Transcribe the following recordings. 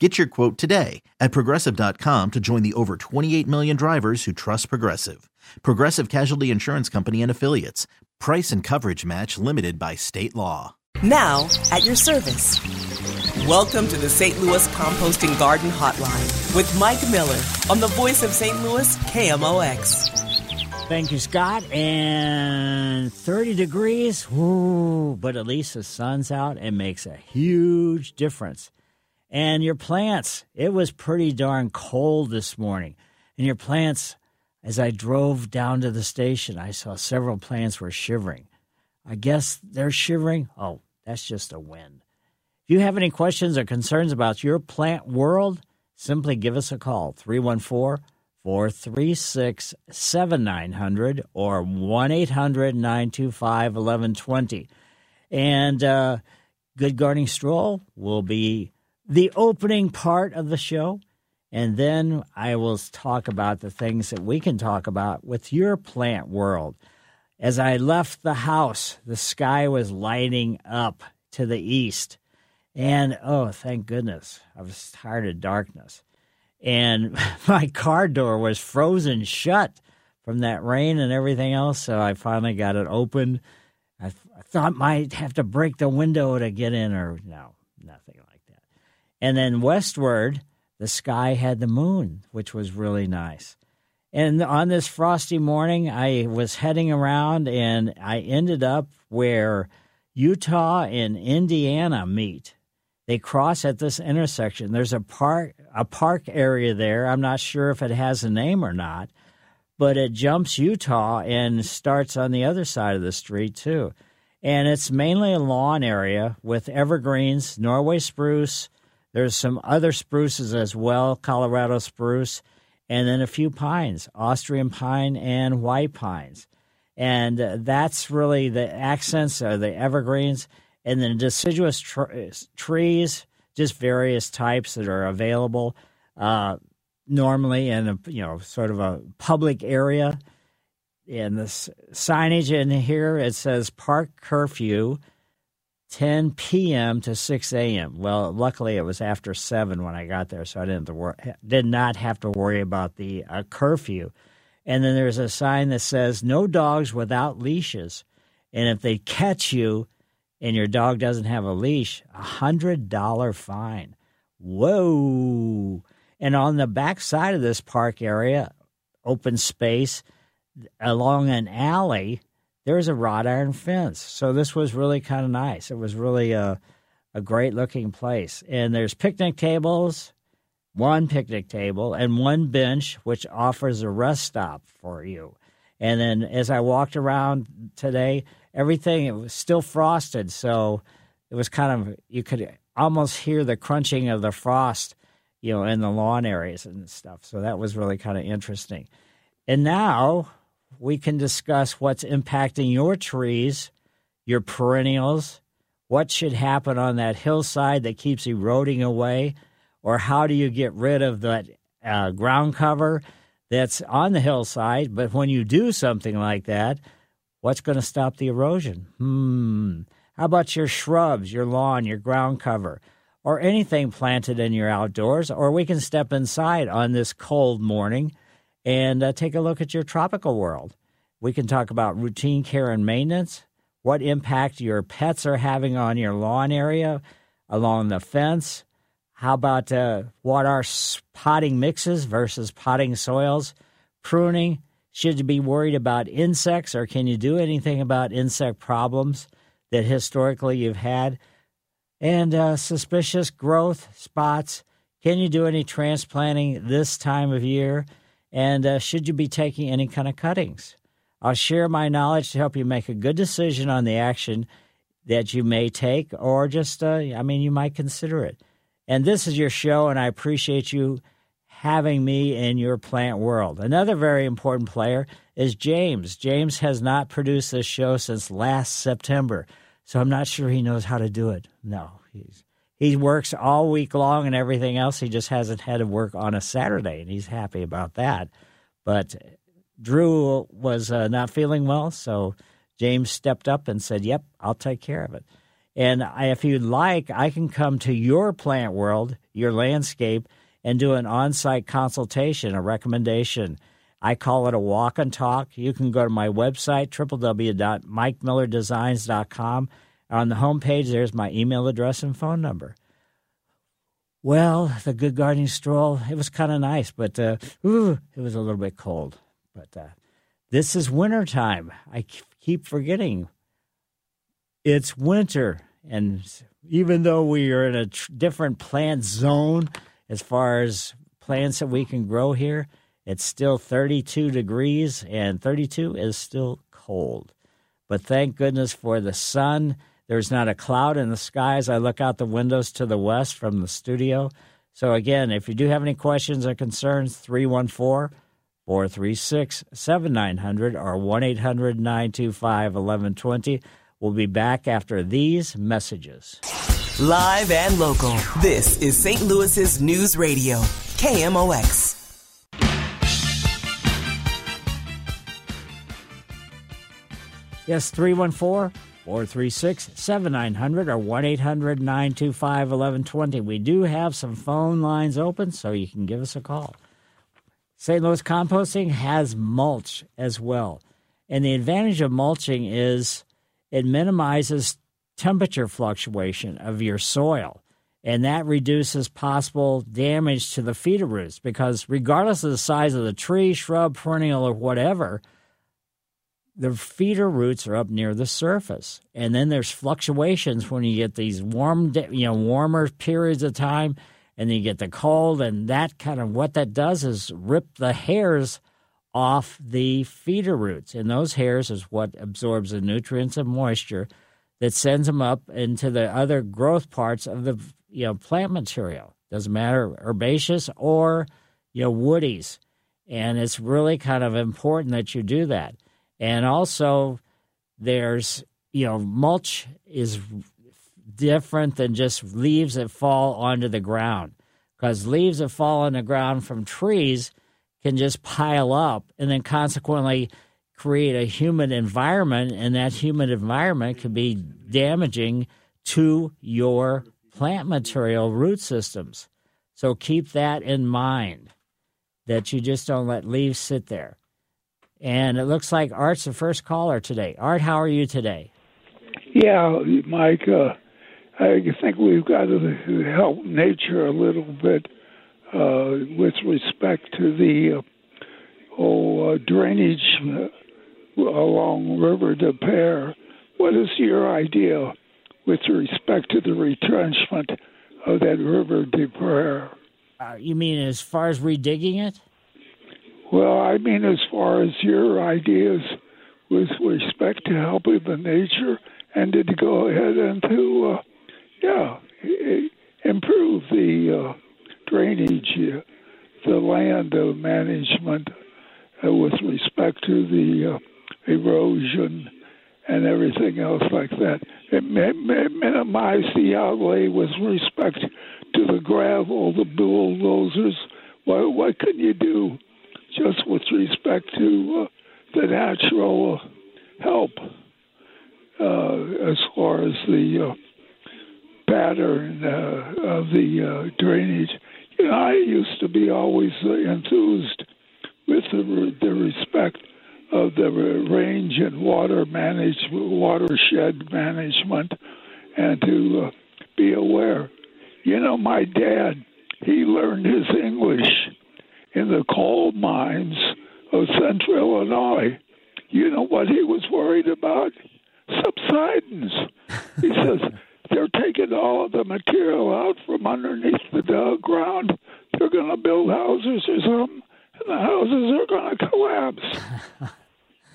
Get your quote today at progressive.com to join the over 28 million drivers who trust Progressive. Progressive Casualty Insurance Company and Affiliates. Price and coverage match limited by state law. Now, at your service. Welcome to the St. Louis Composting Garden Hotline with Mike Miller on the voice of St. Louis KMOX. Thank you, Scott. And 30 degrees, Ooh, but at least the sun's out and makes a huge difference. And your plants, it was pretty darn cold this morning. And your plants, as I drove down to the station, I saw several plants were shivering. I guess they're shivering. Oh, that's just a wind. If you have any questions or concerns about your plant world, simply give us a call 314 436 7900 or 1 800 925 1120. And uh, Good Gardening Stroll will be the opening part of the show, and then I will talk about the things that we can talk about with your plant world. As I left the house, the sky was lighting up to the east. And oh, thank goodness, I was tired of darkness. And my car door was frozen shut from that rain and everything else. So I finally got it open. I, th- I thought might have to break the window to get in, or no, and then westward, the sky had the moon, which was really nice. And on this frosty morning, I was heading around and I ended up where Utah and Indiana meet. They cross at this intersection. There's a park a park area there. I'm not sure if it has a name or not, but it jumps Utah and starts on the other side of the street too. And it's mainly a lawn area with evergreens, Norway spruce, there's some other spruces as well, Colorado spruce, and then a few pines, Austrian pine and white pines. And uh, that's really the accents are the evergreens and then deciduous tr- trees, just various types that are available uh, normally in a you know sort of a public area. And the signage in here it says park curfew 10 p.m. to 6 a.m. Well, luckily it was after 7 when I got there, so I didn't wor- did not have to worry about the uh, curfew. And then there's a sign that says no dogs without leashes. And if they catch you and your dog doesn't have a leash, a $100 fine. Whoa. And on the back side of this park area, open space along an alley, there's a wrought iron fence. So this was really kind of nice. It was really a, a great looking place. And there's picnic tables, one picnic table, and one bench, which offers a rest stop for you. And then as I walked around today, everything it was still frosted, so it was kind of you could almost hear the crunching of the frost, you know, in the lawn areas and stuff. So that was really kind of interesting. And now we can discuss what's impacting your trees, your perennials, what should happen on that hillside that keeps eroding away, or how do you get rid of that uh, ground cover that's on the hillside? But when you do something like that, what's going to stop the erosion? Hmm. How about your shrubs, your lawn, your ground cover, or anything planted in your outdoors? Or we can step inside on this cold morning and uh, take a look at your tropical world. We can talk about routine care and maintenance, what impact your pets are having on your lawn area, along the fence, How about uh, what are potting mixes versus potting soils? Pruning. Should you be worried about insects or can you do anything about insect problems that historically you've had? And uh, suspicious growth spots. Can you do any transplanting this time of year? And uh, should you be taking any kind of cuttings? I'll share my knowledge to help you make a good decision on the action that you may take, or just, uh, I mean, you might consider it. And this is your show, and I appreciate you having me in your plant world. Another very important player is James. James has not produced this show since last September, so I'm not sure he knows how to do it. No, he's he works all week long and everything else. He just hasn't had to work on a Saturday, and he's happy about that. But Drew was uh, not feeling well, so James stepped up and said, Yep, I'll take care of it. And I, if you'd like, I can come to your plant world, your landscape, and do an on site consultation, a recommendation. I call it a walk and talk. You can go to my website, www.mikemillerdesigns.com. On the homepage, there's my email address and phone number. Well, the good gardening stroll, it was kind of nice, but uh, ooh, it was a little bit cold. But uh, this is wintertime. I keep forgetting it's winter. And even though we are in a tr- different plant zone as far as plants that we can grow here, it's still 32 degrees, and 32 is still cold. But thank goodness for the sun. There's not a cloud in the sky as I look out the windows to the west from the studio. So, again, if you do have any questions or concerns, 314 436 7900 or 1 800 925 1120. We'll be back after these messages. Live and local, this is St. Louis's News Radio, KMOX. Yes, 314 436 7900 or 1 800 925 1120. We do have some phone lines open, so you can give us a call. St. Louis Composting has mulch as well. And the advantage of mulching is it minimizes temperature fluctuation of your soil. And that reduces possible damage to the feeder roots because, regardless of the size of the tree, shrub, perennial, or whatever, the feeder roots are up near the surface. And then there's fluctuations when you get these warm, you know, warmer periods of time and then you get the cold, and that kind of what that does is rip the hairs off the feeder roots, and those hairs is what absorbs the nutrients and moisture that sends them up into the other growth parts of the you know plant material. Doesn't matter herbaceous or you know woodies, and it's really kind of important that you do that. And also, there's you know mulch is different than just leaves that fall onto the ground. Because leaves that fall on the ground from trees can just pile up and then consequently create a humid environment, and that humid environment can be damaging to your plant material root systems. So keep that in mind that you just don't let leaves sit there. And it looks like Art's the first caller today. Art, how are you today? Yeah, Mike. Uh, I think we've got to help nature a little bit uh, with respect to the uh, oh, uh, drainage uh, along River des Peres. What is your idea with respect to the retrenchment of that River des Peres? Uh, you mean as far as redigging it? Well, I mean as far as your ideas with respect to helping the nature and to go ahead and to uh, yeah, improve the uh, drainage, uh, the land management uh, with respect to the uh, erosion and everything else like that. It minimize the outlay with respect to the gravel, the bulldozers. What, what can you do just with respect to uh, the natural help as far as the pattern uh, of the uh, drainage. You know, I used to be always uh, enthused with the, the respect of the range and water management, watershed management, and to uh, be aware. You know, my dad, he learned his English in the coal mines of central Illinois. You know what he was worried about? Subsidence. He says they're taking all of the material out from underneath the ground. They're going to build houses or something, and the houses are going to collapse.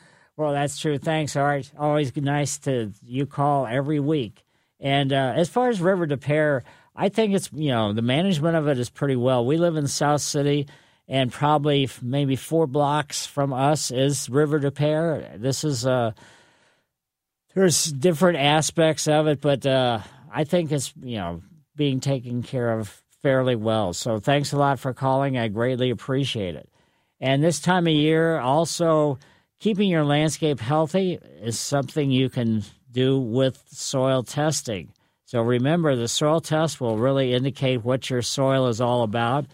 well, that's true. Thanks, Art. Always nice to you call every week. And uh, as far as River des Peres, I think it's you know the management of it is pretty well. We live in South City and probably maybe four blocks from us is River des Peres. This is uh, there's different aspects of it, but uh, I think it's you know being taken care of fairly well. So thanks a lot for calling. I greatly appreciate it. And this time of year, also keeping your landscape healthy is something you can do with soil testing. So remember, the soil test will really indicate what your soil is all about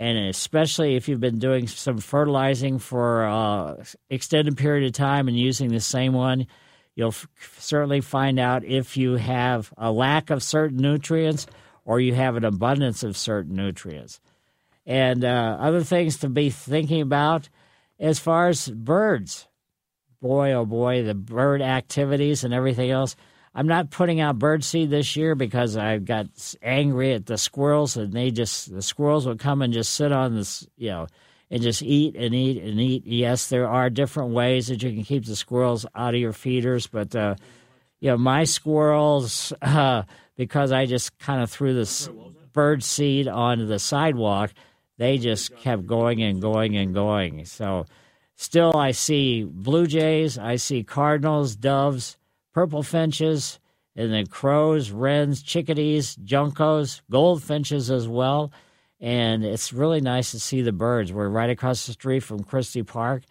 and especially if you've been doing some fertilizing for uh, extended period of time and using the same one, you'll f- certainly find out if you have a lack of certain nutrients or you have an abundance of certain nutrients. And uh, other things to be thinking about as far as birds. Boy, oh boy, the bird activities and everything else I'm not putting out birdseed this year because I got angry at the squirrels and they just the squirrels would come and just sit on this, you know, and just eat and eat and eat. Yes, there are different ways that you can keep the squirrels out of your feeders, but uh, you know, my squirrels uh, because I just kind of threw this bird seed onto the sidewalk, they just kept going and going and going. So still I see blue jays, I see cardinals, doves, purple finches, and then crows, wrens, chickadees, juncos, goldfinches as well. And it's really nice to see the birds. We're right across the street from Christie Park,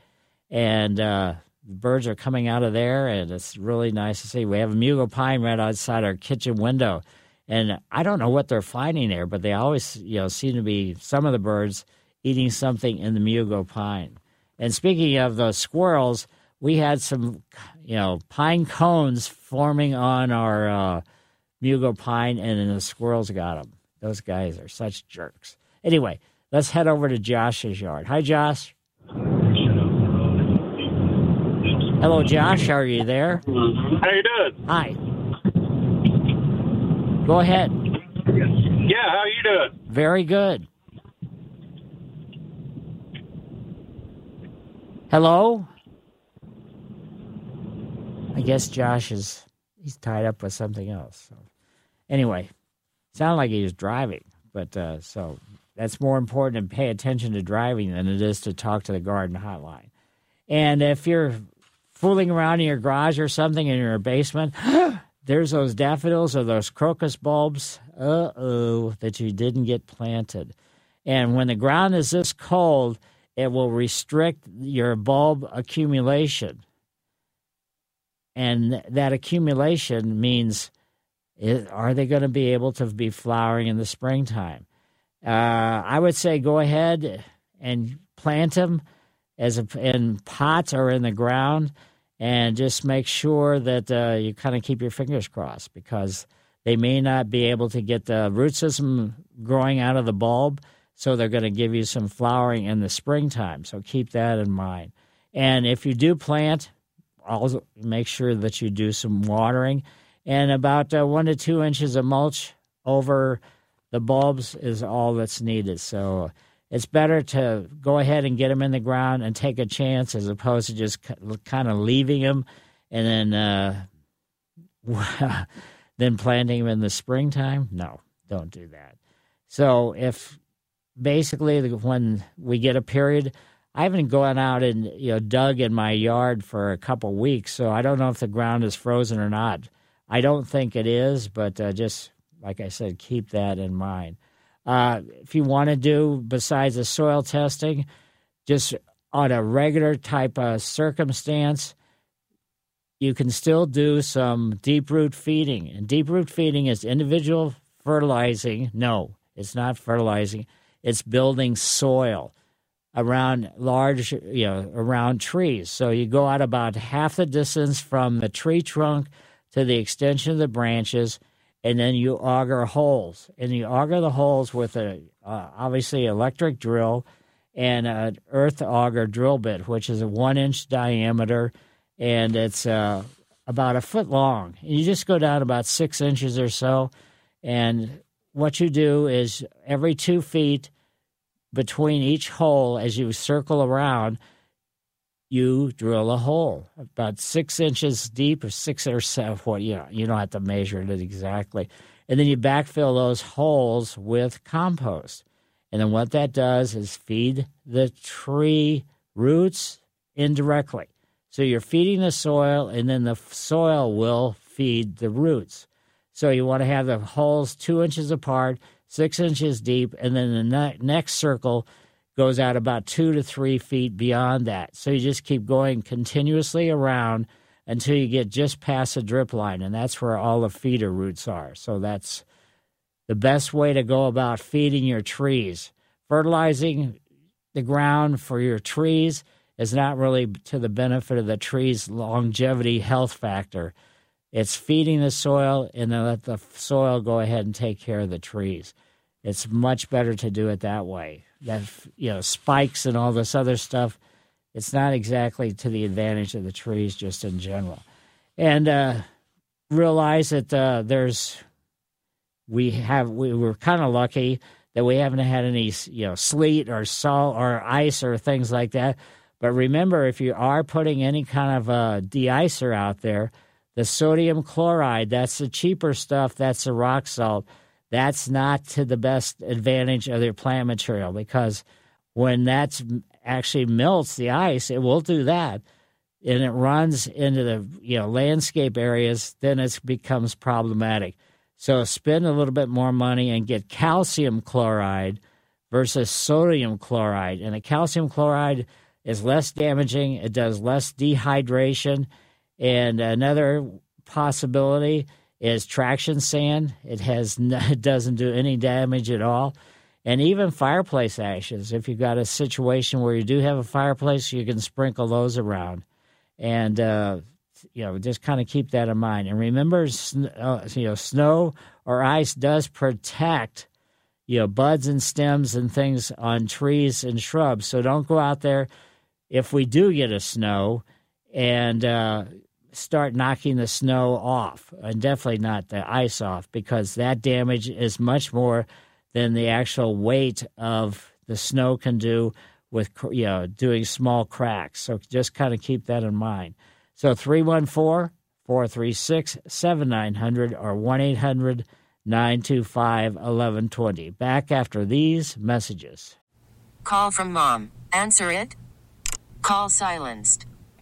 and uh, birds are coming out of there, and it's really nice to see. We have a mugo pine right outside our kitchen window, and I don't know what they're finding there, but they always, you know, seem to be some of the birds eating something in the mugo pine. And speaking of the squirrels, we had some, you know, pine cones forming on our uh, mugo pine, and then the squirrels got them. Those guys are such jerks. Anyway, let's head over to Josh's yard. Hi, Josh. Hello, Josh. Are you there? How you doing? Hi. Go ahead. Yeah, how you doing? Very good. Hello? I guess Josh is he's tied up with something else. So anyway, sounded like he was driving, but uh, so that's more important to pay attention to driving than it is to talk to the garden hotline. And if you're fooling around in your garage or something in your basement, there's those daffodils or those crocus bulbs, uh oh, that you didn't get planted. And when the ground is this cold, it will restrict your bulb accumulation and that accumulation means are they going to be able to be flowering in the springtime? Uh, I would say go ahead and plant them as a, in pots or in the ground, and just make sure that uh, you kind of keep your fingers crossed because they may not be able to get the root system growing out of the bulb, so they're going to give you some flowering in the springtime. So keep that in mind. And if you do plant, also make sure that you do some watering and about uh, one to two inches of mulch over the bulbs is all that's needed. So it's better to go ahead and get them in the ground and take a chance as opposed to just kind of leaving them and then uh, then planting them in the springtime. No, don't do that. So if basically when we get a period I haven't gone out and you know dug in my yard for a couple weeks, so I don't know if the ground is frozen or not. I don't think it is, but uh, just like I said, keep that in mind. Uh, if you want to do besides the soil testing, just on a regular type of circumstance, you can still do some deep root feeding. And deep root feeding is individual fertilizing. No, it's not fertilizing. It's building soil around large, you know, around trees. So you go out about half the distance from the tree trunk to the extension of the branches, and then you auger holes, and you auger the holes with a uh, obviously electric drill and an earth auger drill bit, which is a one inch diameter, and it's uh, about a foot long. And you just go down about six inches or so, and what you do is every two feet between each hole as you circle around, you drill a hole about six inches deep or six or seven. What you know, you don't have to measure it exactly, and then you backfill those holes with compost. And then what that does is feed the tree roots indirectly. So you're feeding the soil, and then the soil will feed the roots. So you want to have the holes two inches apart, six inches deep, and then the ne- next circle goes out about two to three feet beyond that. So you just keep going continuously around until you get just past the drip line, and that's where all the feeder roots are. So that's the best way to go about feeding your trees. Fertilizing the ground for your trees is not really to the benefit of the tree's longevity health factor. It's feeding the soil and then let the soil go ahead and take care of the trees. It's much better to do it that way. That you know spikes and all this other stuff. It's not exactly to the advantage of the trees, just in general. And uh, realize that uh, there's we have we were kind of lucky that we haven't had any you know sleet or salt or ice or things like that. But remember, if you are putting any kind of a deicer out there, the sodium chloride, that's the cheaper stuff, that's the rock salt. That's not to the best advantage of your plant material because when that's actually melts the ice, it will do that. And it runs into the you know landscape areas, then it becomes problematic. So spend a little bit more money and get calcium chloride versus sodium chloride. And the calcium chloride is less damaging, it does less dehydration, and another possibility is traction sand. It has it doesn't do any damage at all. And even fireplace ashes. If you've got a situation where you do have a fireplace, you can sprinkle those around, and uh, you know just kind of keep that in mind. And remember, uh, you know, snow or ice does protect you know buds and stems and things on trees and shrubs. So don't go out there if we do get a snow and uh, start knocking the snow off, and definitely not the ice off, because that damage is much more than the actual weight of the snow can do with you know doing small cracks. So just kind of keep that in mind. So 314 436 7900 or 1 800 925 1120. Back after these messages. Call from mom. Answer it. Call silenced.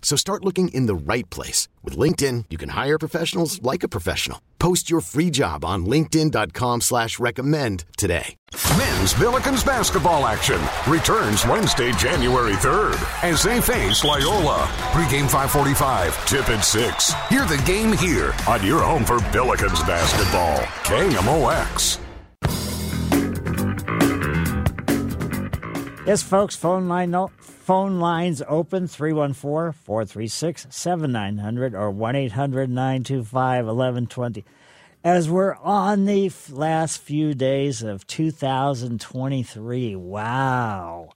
So start looking in the right place. With LinkedIn, you can hire professionals like a professional. Post your free job on linkedin.com slash recommend today. Men's Billikens basketball action returns Wednesday, January 3rd as they face Loyola. Pre-game 545, tip at 6. Hear the game here on your home for Billikens basketball. KMOX. Yes, folks, phone line phone lines open 314-436-7900 or 1-800-925-1120. As we're on the last few days of 2023. Wow.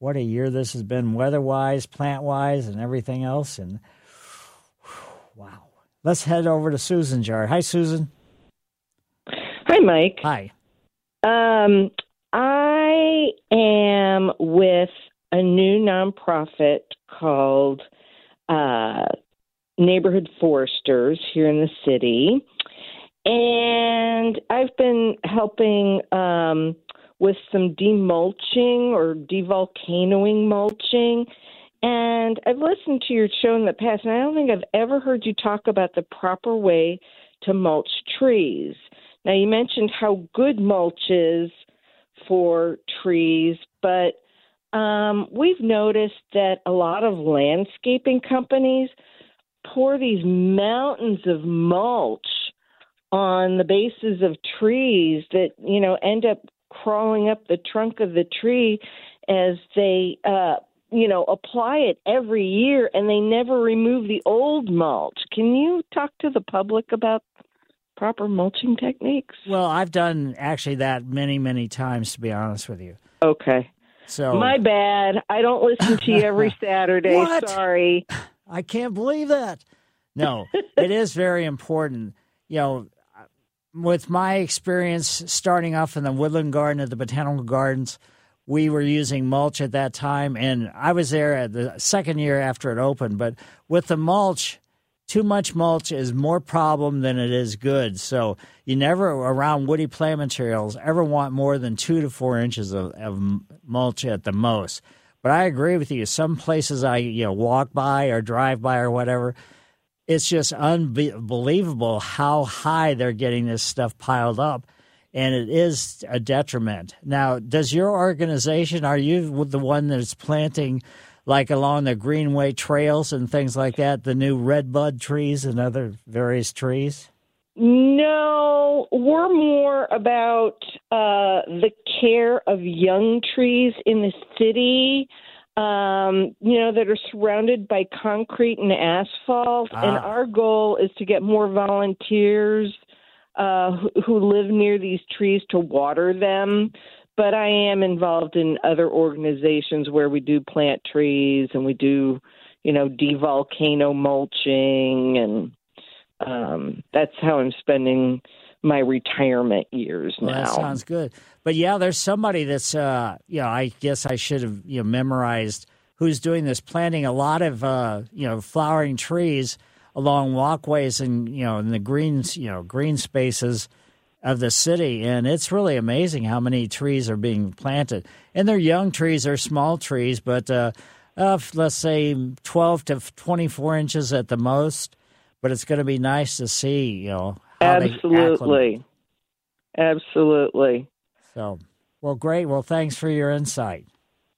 What a year this has been weather-wise, plant-wise and everything else and wow. Let's head over to Susan Jar. Hi Susan. Hi Mike. Hi. Um I am with a new nonprofit called uh, Neighborhood Foresters here in the city. And I've been helping um, with some demulching or devolcanoing mulching. And I've listened to your show in the past, and I don't think I've ever heard you talk about the proper way to mulch trees. Now, you mentioned how good mulch is for trees, but um, we've noticed that a lot of landscaping companies pour these mountains of mulch on the bases of trees that you know end up crawling up the trunk of the tree as they uh you know apply it every year and they never remove the old mulch. Can you talk to the public about proper mulching techniques? Well, I've done actually that many, many times, to be honest with you. Okay. So my bad. I don't listen to you every Saturday. What? Sorry. I can't believe that. No, it is very important. You know, with my experience starting off in the woodland garden at the botanical gardens, we were using mulch at that time, and I was there at the second year after it opened. But with the mulch, too much mulch is more problem than it is good. So you never around woody plant materials ever want more than two to four inches of, of mulch at the most. But I agree with you. Some places I you know walk by or drive by or whatever, it's just unbelievable how high they're getting this stuff piled up, and it is a detriment. Now, does your organization are you the one that's planting? Like along the greenway trails and things like that, the new redbud trees and other various trees? No, we're more about uh, the care of young trees in the city. Um, you know, that are surrounded by concrete and asphalt. Ah. And our goal is to get more volunteers uh, who, who live near these trees to water them but I am involved in other organizations where we do plant trees and we do, you know, devolcano mulching, and um, that's how I'm spending my retirement years now. That sounds good. But yeah, there's somebody that's, uh, you know, I guess I should have you know memorized who's doing this, planting a lot of uh, you know flowering trees along walkways and you know in the greens, you know, green spaces of the city, and it's really amazing how many trees are being planted. And they're young trees, they're small trees, but uh, uh, let's say 12 to 24 inches at the most. But it's going to be nice to see, you know. Absolutely. Absolutely. So, well, great. Well, thanks for your insight.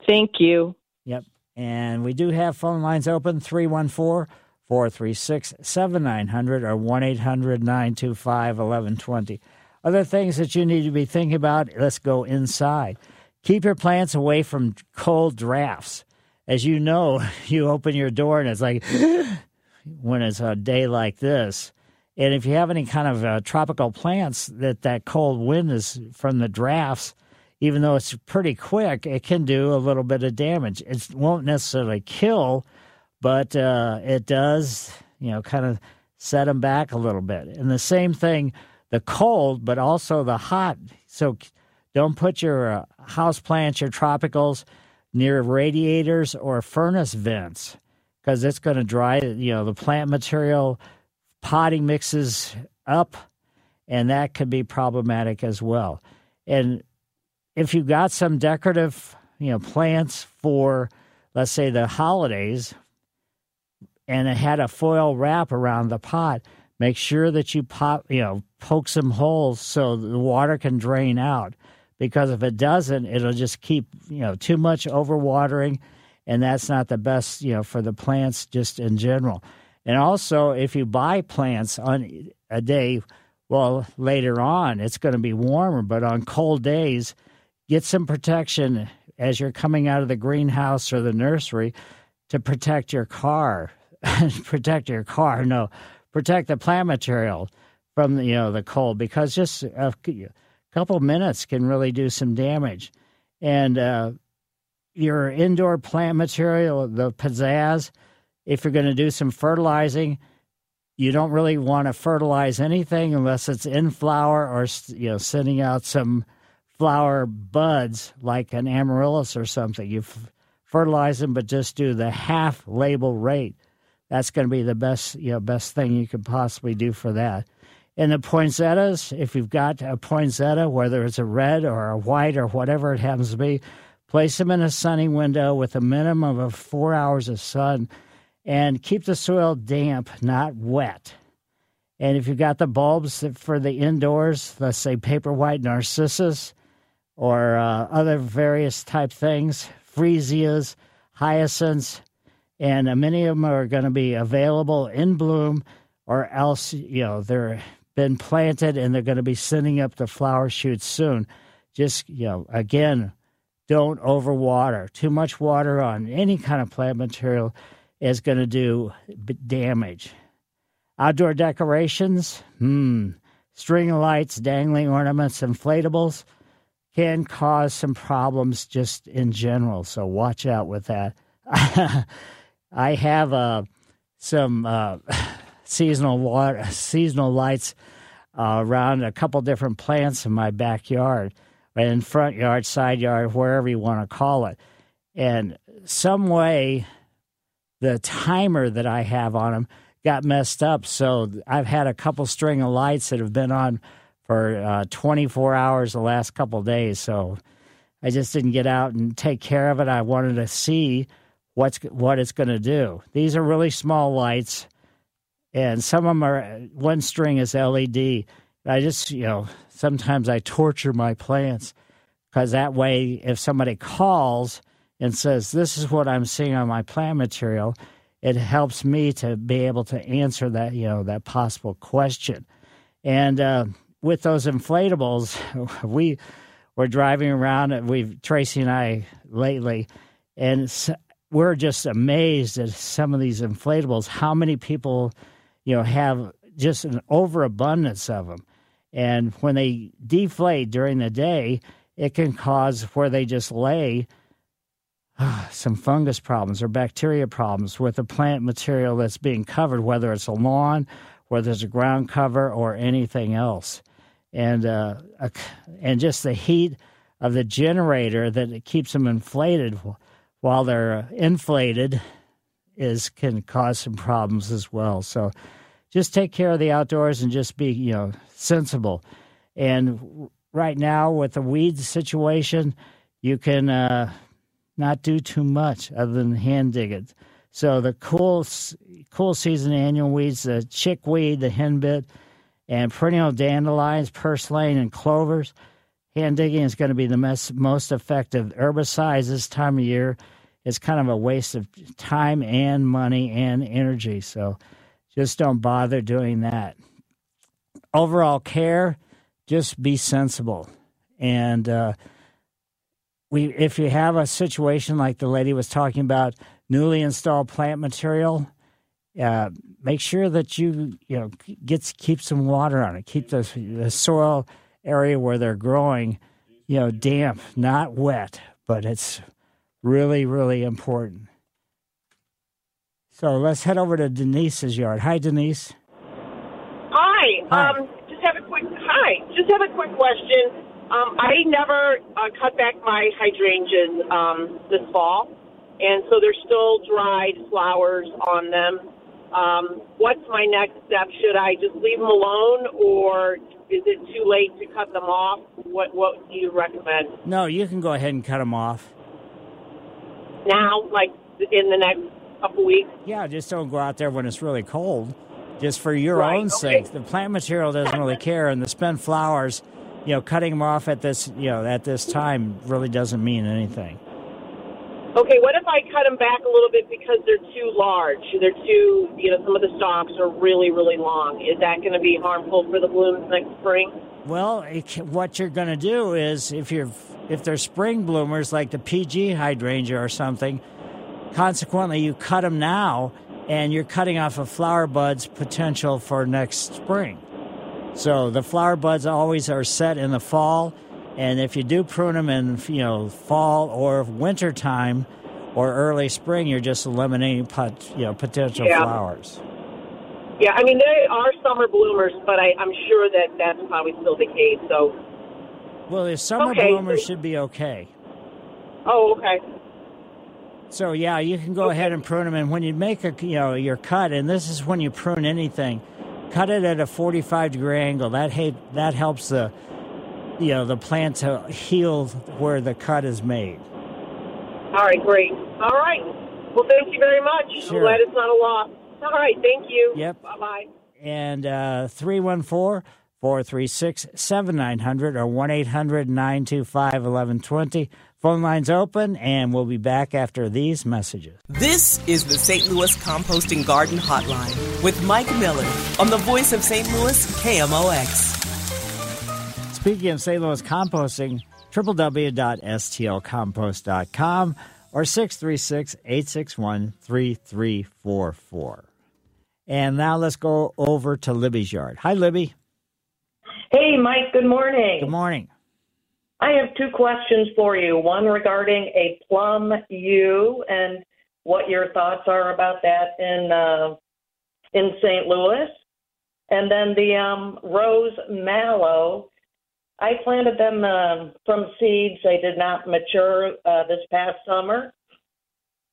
Thank you. Yep. And we do have phone lines open 314 436 7900 or 1 800 925 1120. Other things that you need to be thinking about let's go inside. Keep your plants away from cold drafts. As you know, you open your door and it's like when it's a day like this. And if you have any kind of uh, tropical plants that that cold wind is from the drafts, even though it's pretty quick, it can do a little bit of damage. It won't necessarily kill, but uh, it does, you know, kind of set them back a little bit. And the same thing the cold, but also the hot. So don't put your uh, house plants, your tropicals, near radiators or furnace vents because it's going to dry. You know the plant material potting mixes up, and that could be problematic as well. And if you've got some decorative, you know, plants for, let's say, the holidays, and it had a foil wrap around the pot, Make sure that you pop, you know, poke some holes so the water can drain out. Because if it doesn't, it'll just keep, you know, too much overwatering, and that's not the best, you know, for the plants just in general. And also, if you buy plants on a day, well, later on it's going to be warmer, but on cold days, get some protection as you're coming out of the greenhouse or the nursery to protect your car. protect your car, no, protect the plant material from the, you know the cold because just a couple minutes can really do some damage. And uh, your indoor plant material, the pizzazz, if you're going to do some fertilizing, you don't really want to fertilize anything unless it's in flower or you know sending out some flower buds like an amaryllis or something. You fertilize them, but just do the half label rate. That's going to be the best you know best thing you could possibly do for that. In the poinsettias, if you've got a poinsettia, whether it's a red or a white or whatever it happens to be, place them in a sunny window with a minimum of four hours of sun and keep the soil damp, not wet. And if you've got the bulbs for the indoors, let's say paper white narcissus or uh, other various type things, freesias, hyacinths, and many of them are going to be available in bloom, or else you know they're been planted and they're going to be sending up the flower shoots soon. Just you know, again, don't overwater. Too much water on any kind of plant material is going to do damage. Outdoor decorations, hmm, string lights, dangling ornaments, inflatables can cause some problems just in general. So watch out with that. I have uh, some uh, seasonal water, seasonal lights uh, around a couple different plants in my backyard, in front yard, side yard, wherever you want to call it. And some way the timer that I have on them got messed up. So I've had a couple string of lights that have been on for uh, 24 hours the last couple days. So I just didn't get out and take care of it. I wanted to see what's what it's going to do. These are really small lights, and some of them are one string is LED. I just you know sometimes I torture my plants because that way if somebody calls and says, This is what I'm seeing on my plant material, it helps me to be able to answer that, you know, that possible question. And uh, with those inflatables, we were driving around, we've Tracy and I lately, and we're just amazed at some of these inflatables, how many people, you know, have just an overabundance of them. And when they deflate during the day, it can cause where they just lay some fungus problems or bacteria problems with the plant material that's being covered, whether it's a lawn, whether it's a ground cover, or anything else. And uh, and just the heat of the generator that keeps them inflated while they're inflated is can cause some problems as well. So just take care of the outdoors and just be you know sensible. And right now with the weeds situation, you can. Uh, not do too much other than hand dig it. So the cool, cool season annual weeds, the chickweed, the henbit, and perennial dandelions, purslane, and clovers. Hand digging is going to be the most, most effective herbicides this time of year. It's kind of a waste of time and money and energy. So just don't bother doing that. Overall care, just be sensible. And uh, we if you have a situation like the lady was talking about newly installed plant material uh, make sure that you you know gets keep some water on it keep the, the soil area where they're growing you know damp not wet but it's really really important so let's head over to denise's yard hi denise hi, hi. um just have a quick hi just have a quick question um, I never uh, cut back my hydrangeas um, this fall, and so there's still dried flowers on them. Um, what's my next step? Should I just leave them alone, or is it too late to cut them off? What What do you recommend? No, you can go ahead and cut them off now, like in the next couple weeks. Yeah, just don't go out there when it's really cold. Just for your right, own okay. sake, the plant material doesn't really care, and the spent flowers you know, cutting them off at this, you know, at this time really doesn't mean anything. Okay, what if I cut them back a little bit because they're too large? They're too, you know, some of the stalks are really, really long. Is that going to be harmful for the blooms next spring? Well, it, what you're going to do is if you're if they're spring bloomers like the PG hydrangea or something, consequently you cut them now and you're cutting off a flower bud's potential for next spring. So the flower buds always are set in the fall, and if you do prune them in you know fall or winter time or early spring, you're just eliminating pot, you know potential Yeah. flowers. Yeah, I mean they are summer bloomers, but I, I'm sure that that's probably still the case. So, Well, the summer Okay. bloomers should be okay. oh, okay. So yeah, you can go ahead and prune them, and when you make a you know your cut, and this is when you prune anything, cut it at a 45 degree angle. That ha- that helps the you know the plant to heal where the cut is made. All right, great. All right. Well, thank you very much. Sure. I'm glad it's not a loss. All right, thank you. Yep. Bye bye. And uh, 314 436 7900 or 1 800 925 1120. Phone lines open, and we'll be back after these messages. This is the St. Louis Composting Garden Hotline with Mike Miller on the voice of St. Louis KMOX. Speaking of St. Louis composting, www.stlcompost.com or 636 861 3344. And now let's go over to Libby's yard. Hi, Libby. Hey, Mike, good morning. Good morning. I have two questions for you. One regarding a plum yew and what your thoughts are about that in uh, in St. Louis, and then the um, rose mallow. I planted them um from seeds. They did not mature uh, this past summer.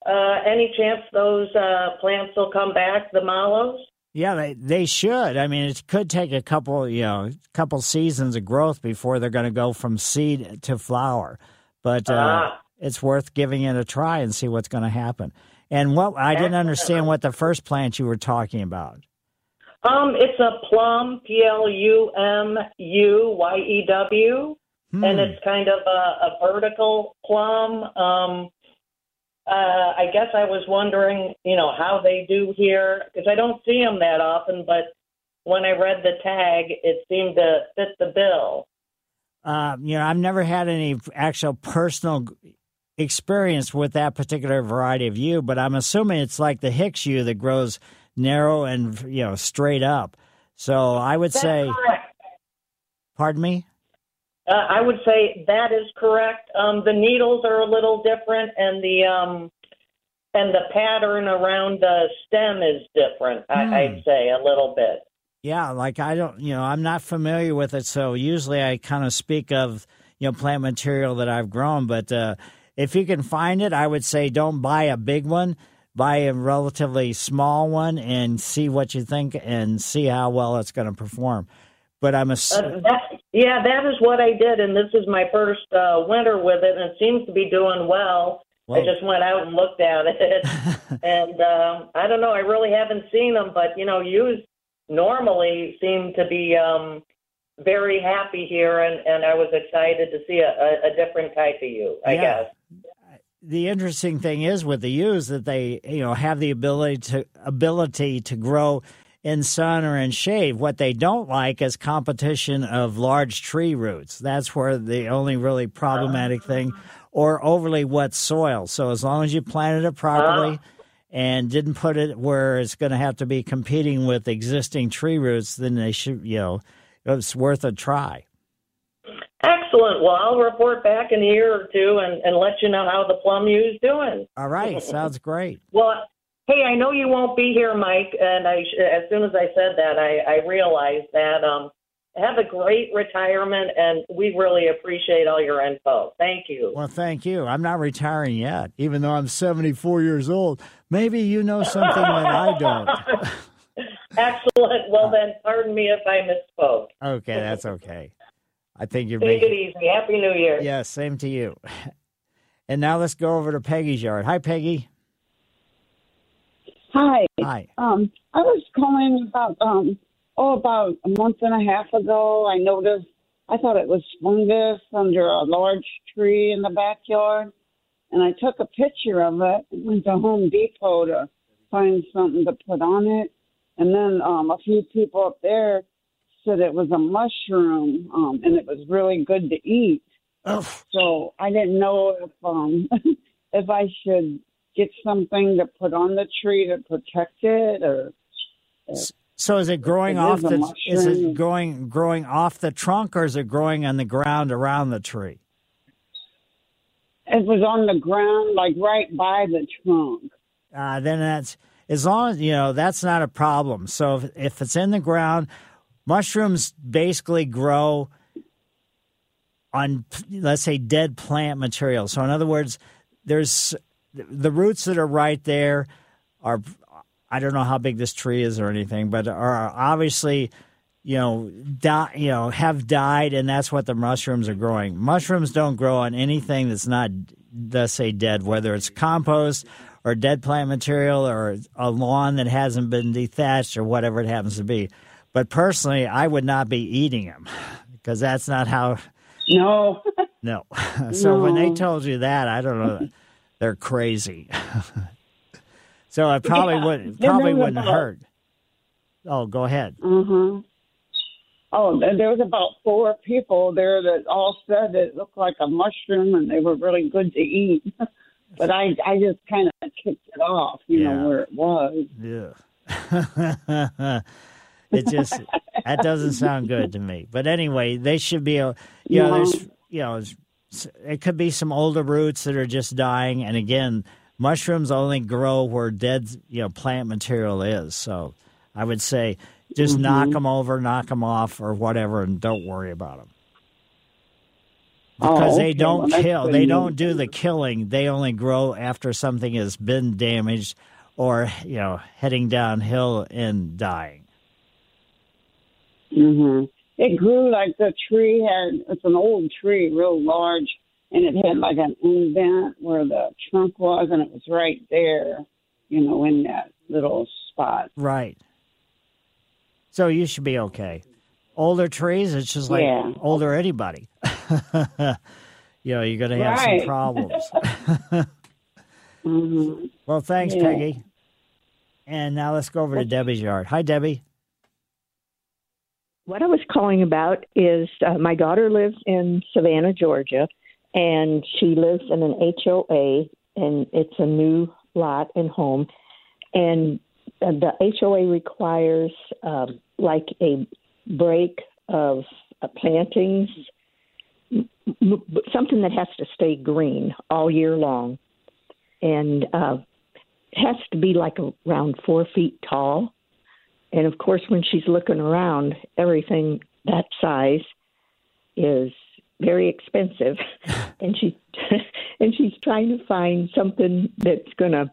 Uh, any chance those uh, plants will come back, the mallows? Yeah, they, they should. I mean, it could take a couple, you know, couple seasons of growth before they're going to go from seed to flower. But uh, Ah. it's worth giving it a try and see what's going to happen. And what I didn't understand what the first plant you were talking about. Um, it's a plum, P L U M U Y E W, Hmm. and it's kind of a, a vertical plum. Um, uh, I guess I was wondering, you know, how they do here because I don't see them that often. But when I read the tag, it seemed to fit the bill. Uh, you know, I've never had any actual personal experience with that particular variety of yew, but I'm assuming it's like the Hicks yew that grows narrow and you know straight up. So I would That's say, correct. pardon me. Uh, I would say that is correct. Um, the needles are a little different, and the um, and the pattern around the stem is different. Hmm. I, I'd say a little bit. Yeah, like I don't, you know, I'm not familiar with it, so usually I kind of speak of, you know, plant material that I've grown. But uh, if you can find it, I would say don't buy a big one. Buy a relatively small one and see what you think and see how well it's going to perform. But I'm a, Uh, that, yeah, that is what I did, and this is my first uh, winter with it, and it seems to be doing well. I just went out and looked at it, and um, I don't know. I really haven't seen them, but you know, you normally seem to be um, very happy here, and, and I was excited to see a, a, a different type of yew. I Yeah. guess. The interesting thing is with the yews that they you know have the ability to ability to grow in sun or in shade. What they don't like is competition of large tree roots. That's where the only really problematic oh. thing, or overly wet soil. So as long as you planted it properly. Oh. And didn't put it where it's going to have to be competing with existing tree roots, then they should, you know, it's worth a try. Excellent. Well, I'll report back in a year or two and, and let you know how the plum yew's doing. All right, sounds great. Well, hey, I know you won't be here, Mike, and I as soon as I said that, I, I realized that. Um, have a great retirement, and we really appreciate all your info. Thank you. Well, thank you. I'm not retiring yet, even though I'm 74 years old. Maybe you know something that I don't. Excellent. Well, then, pardon me if I misspoke. Okay, that's okay. I think you're Take it easy. Happy New Year. Yeah, same to you. And now let's go over to Peggy's yard. Hi, Peggy. Hi. Hi. Um, I was calling about um oh about a month and a half ago. I noticed I thought it was fungus under a large tree in the backyard, and I took a picture of it. Went to Home Depot to find something to put on it, and then um a few people up there said it was a mushroom, um, and it was really good to eat. Ugh. So I didn't know if um if I should get something to put on the tree to protect it, or So is it growing It off is the? Is it growing growing off the trunk, or is it growing on the ground around the tree? it was on the ground, like right by the trunk. uh, then that's as long as you know that's not a problem. So if, if it's in the ground, mushrooms basically grow on let's say dead plant material. So in other words, there's the roots that are right there are I don't know how big this tree is or anything, but are obviously you know die, you know have died and that's what the mushrooms are growing. Mushrooms don't grow on anything that's not let's say dead, whether it's compost or dead plant material or a lawn that hasn't been dethatched or whatever it happens to be. But personally, I would not be eating them because that's not how. No. No. so when they told you that, I don't know. They're crazy. so it probably Yeah. wouldn't probably wouldn't about- hurt. Oh, go ahead. Mm-hmm. Oh, there there was about four people there that all said it looked like a mushroom and they were really good to eat. but I, I just kind of kicked it off, you Yeah. know, where it was. Yeah. It just that doesn't sound good to me. But anyway, they should be you know there's you know it could be some older roots that are just dying and again mushrooms only grow where dead you know plant material is. So I would say just knock 'em knock them over, knock them off or whatever and don't worry about them. Oh, Because okay. they don't Well, kill. They don't do the killing. They only grow after something has been damaged or, you know, heading downhill and dying. Hmm It grew like the tree had, it's an old tree, real large, and it had like an indent where the trunk was, and it was right there, you know, in that little spot. Right. So you should be okay. Older trees, it's just like Yeah. older anybody. you know, you're going to have Right. some problems. hmm well, thanks, Yeah. Peggy. And now let's go over to Debbie's yard. Hi, Debbie. What I was calling about is uh, my daughter lives in Savannah, Georgia, and she lives in an HOA, and it's a new lot and home. And the HOA requires um, like a break of uh, plantings, something that has to stay green all year long, and uh, has to be like around four feet tall. And of course, when she's looking around, everything that size is very expensive, and she and she's trying to find something that's gonna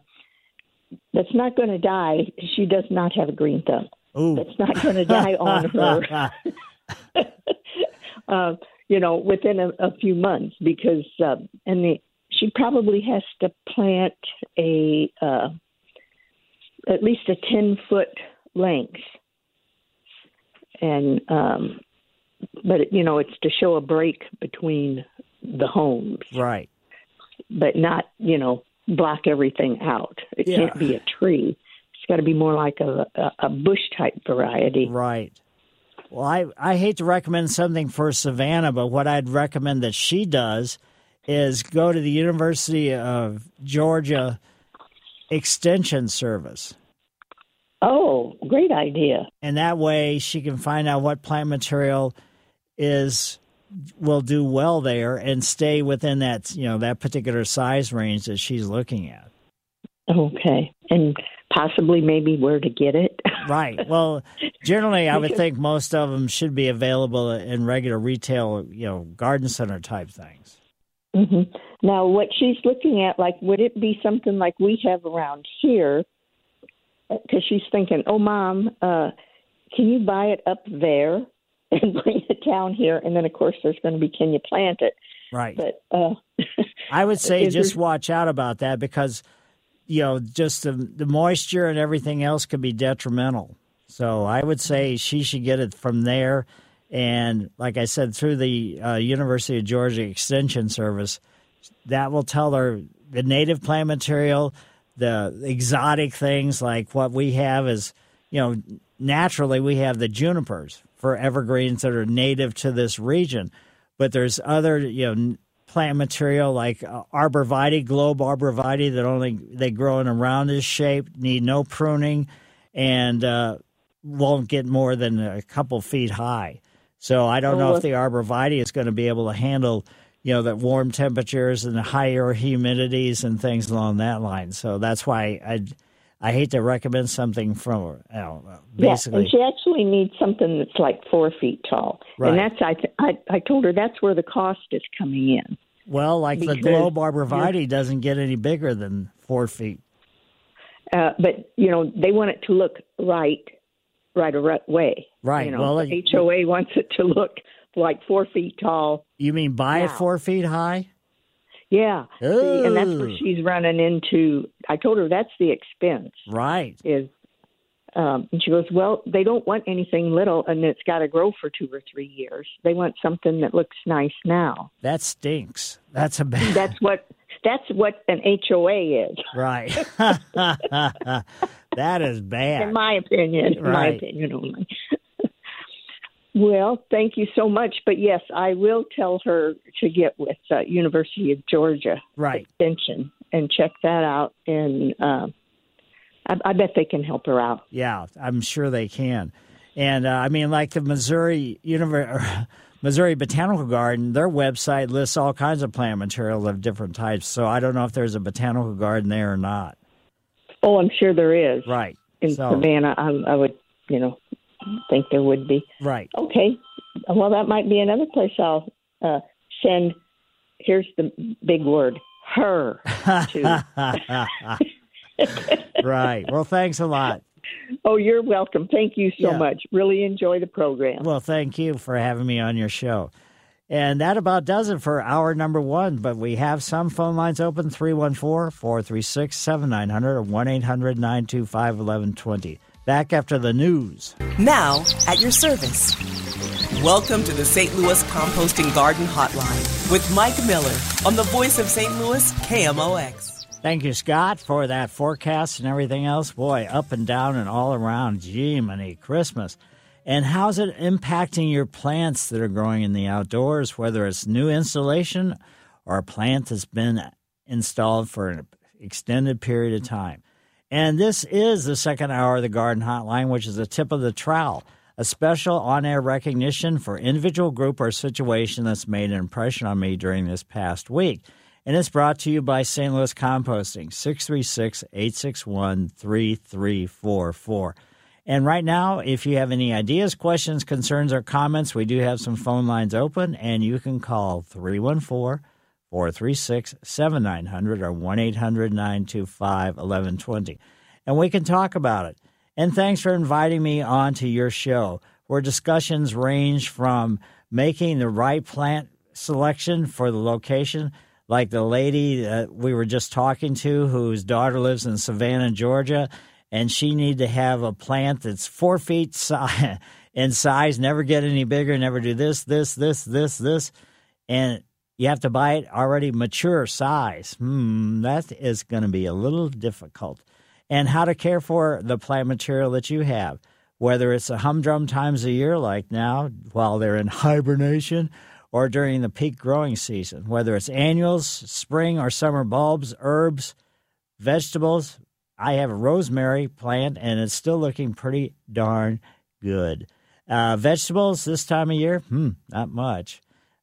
that's not going to die. She does not have a green thumb. Ooh. That's not going to die on her. uh, you know, within a, a few months, because uh, and the, she probably has to plant a uh, at least a ten foot length, and um, but you know, it's to show a break between the homes, right? But not you know block everything out. It Yeah. can't be a tree. It's got to be more like a, a, a bush type variety. Right. Well, I, I hate to recommend something for Savannah, but what I'd recommend that she does is go to the University of Georgia Extension Service. Oh, great idea. And that way she can find out what plant material is will do well there and stay within that, you know, that particular size range that she's looking at. Okay, and possibly maybe where to get it. Right. Well, generally, I would think most of them should be available in regular retail, you know, garden center type things. hmm Now, what she's looking at, like, would it be something like we have around here? Because she's thinking, "Oh, mom, uh, can you buy it up there and bring it down here?" And then, of course, there's going to be, "Can you plant it?" Right. But uh, I would say just watch out about that because, you know, just the, the moisture and everything else could be detrimental. So I would say she should get it from there. And like I said, through the uh, University of Georgia Extension Service, that will tell her the native plant material, the exotic things like what we have is, you know, naturally we have the junipers for evergreens that are native to this region. but there's other you know plant material like uh, arborvitae, globe arborvitae that only they grow in a roundish shape, need no pruning, and uh, won't get more than a couple feet high. So I don't know if the arborvitae is going to be able to handle you know, that warm temperatures and higher humidities and things along that line. So that's why I I hate to recommend something from you know, basically. Yeah, and she actually needs something that's like four feet tall, Right. and that's I, I I told her that's where the cost is coming in. Well, like the Because globe arborvitae doesn't get any bigger than four feet. Uh, but you know they want it to look right, right a right way. Right. You know, Well, the it- HOA wants it to look like four feet tall. You mean buy it four feet high? Yeah. See, and that's where she's running into. I told her that's the expense. Right. Is um, and she goes, well, they don't want anything little and it's got to grow for two or three years. They want something that looks nice now. That stinks. That's a bad. That's what that's what an HOA is, Right. that is bad. in my opinion. In my opinion only. Well, thank you so much. But yes, I will tell her to get with uh, University of Georgia Right. Extension and check that out. And uh, I, I bet they can help her out. Yeah, I'm sure they can. And uh, I mean, like the Missouri Univer- Missouri Botanical Garden, their website lists all kinds of plant material of different types. So I don't know if there's a botanical garden there or not. Oh, I'm sure there is. Right. In So- Savannah, I, I would, you know, think there would be. Right. Okay. Well, that might be another place I'll uh, send. Here's the big word: her. to. right. Well, thanks a lot. oh, you're welcome. Thank you so Yeah. much. Really enjoy the program. Well, thank you for having me on your show. And that about does it for hour number one. But we have some phone lines open 314 436 7900 or 1 800 925 1120. Back after the news. Now, at your service. Welcome to the St. Louis Composting Garden Hotline with Mike Miller on the voice of St. Louis, KMOX. Thank you, Scott, for that forecast and everything else. Boy, up and down and all around. Gee, many Christmas. And how's it impacting your plants that are growing in the outdoors, whether it's new installation or a plant that's been installed for an extended period of time? And this is the second hour of the Garden Hotline, which is the tip of the trowel, a special on air recognition for individual, group, or situation that's made an impression on me during this past week. And it's brought to you by St. Louis Composting, 636 861 3344. And right now, if you have any ideas, questions, concerns, or comments, we do have some phone lines open, and you can call 314 436 7900 or 1 800 925 1120. And we can talk about it. And thanks for inviting me on to your show, where discussions range from making the right plant selection for the location, like the lady that we were just talking to, whose daughter lives in Savannah, Georgia, and she need to have a plant that's four feet in size, never get any bigger, never do this, this, this, this, this, and you have to buy it already mature size. Hmm, that is going to be a little difficult. And how to care for the plant material that you have, whether it's a humdrum times a year like now while they're in hibernation or during the peak growing season, whether it's annuals, spring or summer bulbs, herbs, vegetables. I have a rosemary plant and it's still looking pretty darn good. Uh, vegetables this time of year, hmm, not much.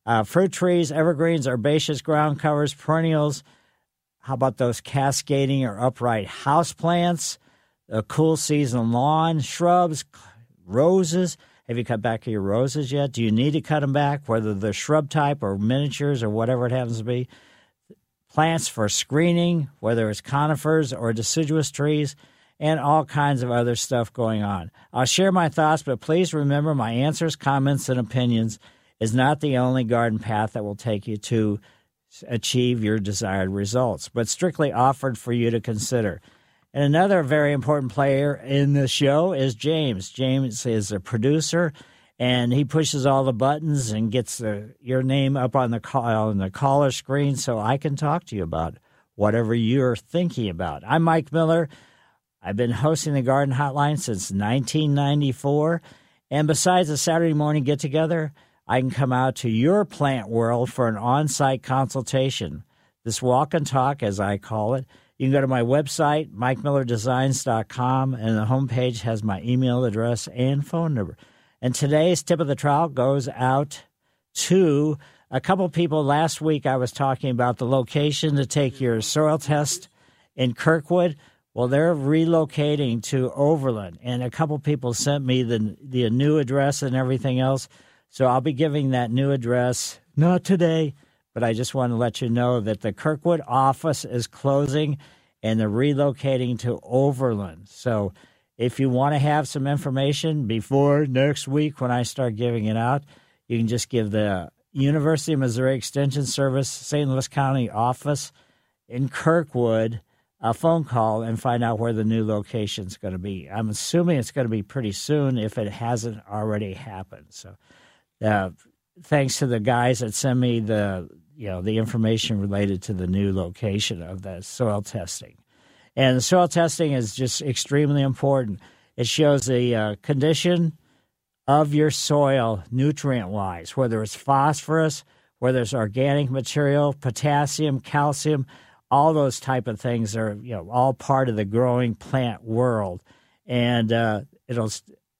Uh, fruit trees, evergreens, herbaceous ground covers, perennials. How about those cascading or upright house plants? A cool season lawn, shrubs, roses. Have you cut back your roses yet? Do you need to cut them back, whether they're shrub type or miniatures or whatever it happens to be? Plants for screening, whether it's conifers or deciduous trees, and all kinds of other stuff going on. I'll share my thoughts, but please remember my answers, comments, and opinions is not the only garden path that will take you to achieve your desired results, but strictly offered for you to consider. And another very important player in the show is James. James is a producer, and he pushes all the buttons and gets your name up on the call, on the caller screen, so I can talk to you about whatever you're thinking about. I'm Mike Miller. I've been hosting the Garden Hotline since 1994, and besides a Saturday morning get together, I can come out to your plant world for an on site consultation. This walk and talk, as I call it. You can go to my website, mikemillerdesigns.com, and the homepage has my email address and phone number. And today's tip of the trowel goes out to a couple people. Last week, I was talking about the location to take your soil test in Kirkwood. Well, they're relocating to Overland, and a couple people sent me the the new address and everything else. So I'll be giving that new address not today, but I just want to let you know that the Kirkwood office is closing, and they're relocating to Overland. So if you want to have some information before next week when I start giving it out, you can just give the University of Missouri Extension Service St. Louis County office in Kirkwood a phone call and find out where the new location is going to be. I'm assuming it's going to be pretty soon if it hasn't already happened. So, uh, thanks to the guys that send me the you know the information related to the new location of the soil testing, and the soil testing is just extremely important. It shows the uh, condition of your soil nutrient wise, whether it's phosphorus, whether it's organic material, potassium, calcium all those type of things are you know all part of the growing plant world and uh, it'll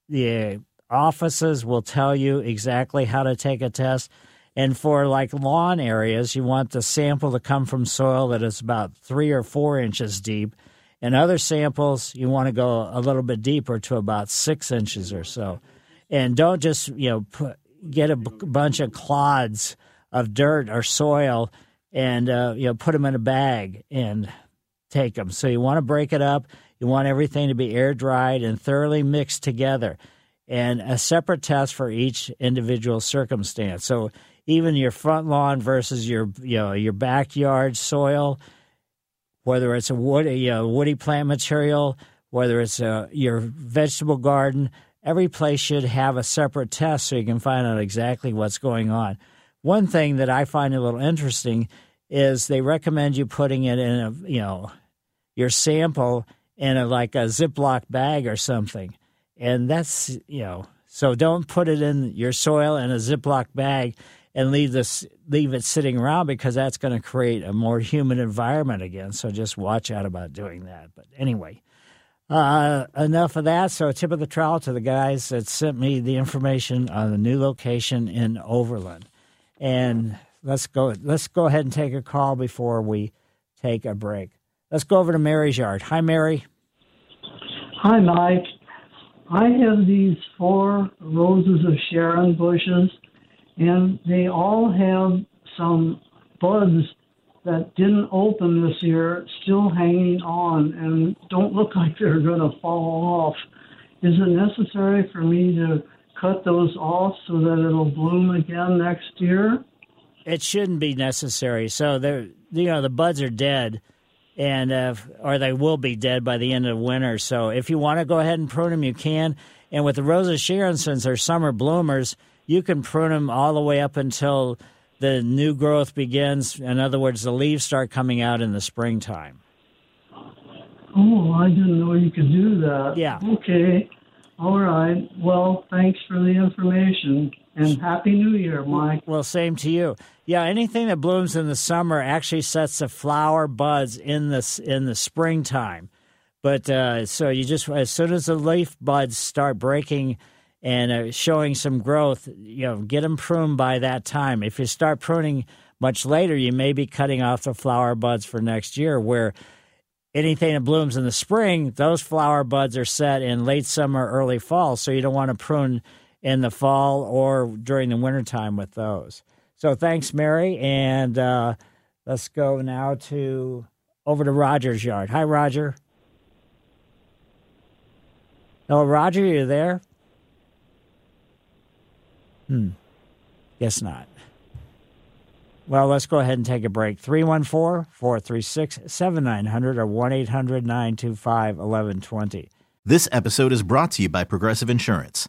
the offices will tell you exactly how to take a test and for like lawn areas you want the sample to come from soil that is about three or four inches deep and other samples you want to go a little bit deeper to about six inches or so and don't just you know put, get a b- bunch of clods of dirt or soil and uh, you know put them in a bag and take them. So you want to break it up. You want everything to be air dried and thoroughly mixed together, and a separate test for each individual circumstance. So even your front lawn versus your you know your backyard soil, whether it's a woody you know, woody plant material, whether it's a, uh, your vegetable garden, every place should have a separate test so you can find out exactly what's going on. One thing that I find a little interesting is they recommend you putting it in a you know your sample in a like a Ziploc bag or something, and that's you know so don't put it in your soil in a Ziploc bag and leave this leave it sitting around because that's going to create a more humid environment again. So just watch out about doing that. But anyway. Uh, enough of that. So, tip of the trowel to the guys that sent me the information on the new location in Overland. And let's go. Let's go ahead and take a call before we take a break. Let's go over to Mary's yard. Hi, Mary. Hi, Mike. I have these four roses of Sharon bushes, and they all have some buds that didn't open this year still hanging on and don't look like they're going to fall off. Is it necessary for me to cut those off so that it'll bloom again next year? It shouldn't be necessary. So they're you know, the buds are dead, and uh, or they will be dead by the end of winter. So if you want to go ahead and prune them, you can. And with the Rosa Sharon, since they're summer bloomers, you can prune them all the way up until the new growth begins. In other words, the leaves start coming out in the springtime. Oh, I didn't know you could do that. Yeah. Okay. All right. Well, thanks for the information and Happy New Year, Mike. Well, same to you. Yeah, anything that blooms in the summer actually sets the flower buds in the in the springtime. But uh, so you just as soon as the leaf buds start breaking and uh, showing some growth, you know, get them pruned by that time. If you start pruning much later, you may be cutting off the flower buds for next year. Where anything that blooms in the spring, those flower buds are set in late summer, early fall. So you don't want to prune in the fall or during the wintertime with those. So thanks, Mary. And uh, let's go now to over to Roger's yard. Hi, Roger. Oh, Roger, you there? Hmm. Guess not. Well, let's go ahead and take a break. 314 436 7900 or 1 800 925 1120. This episode is brought to you by Progressive Insurance.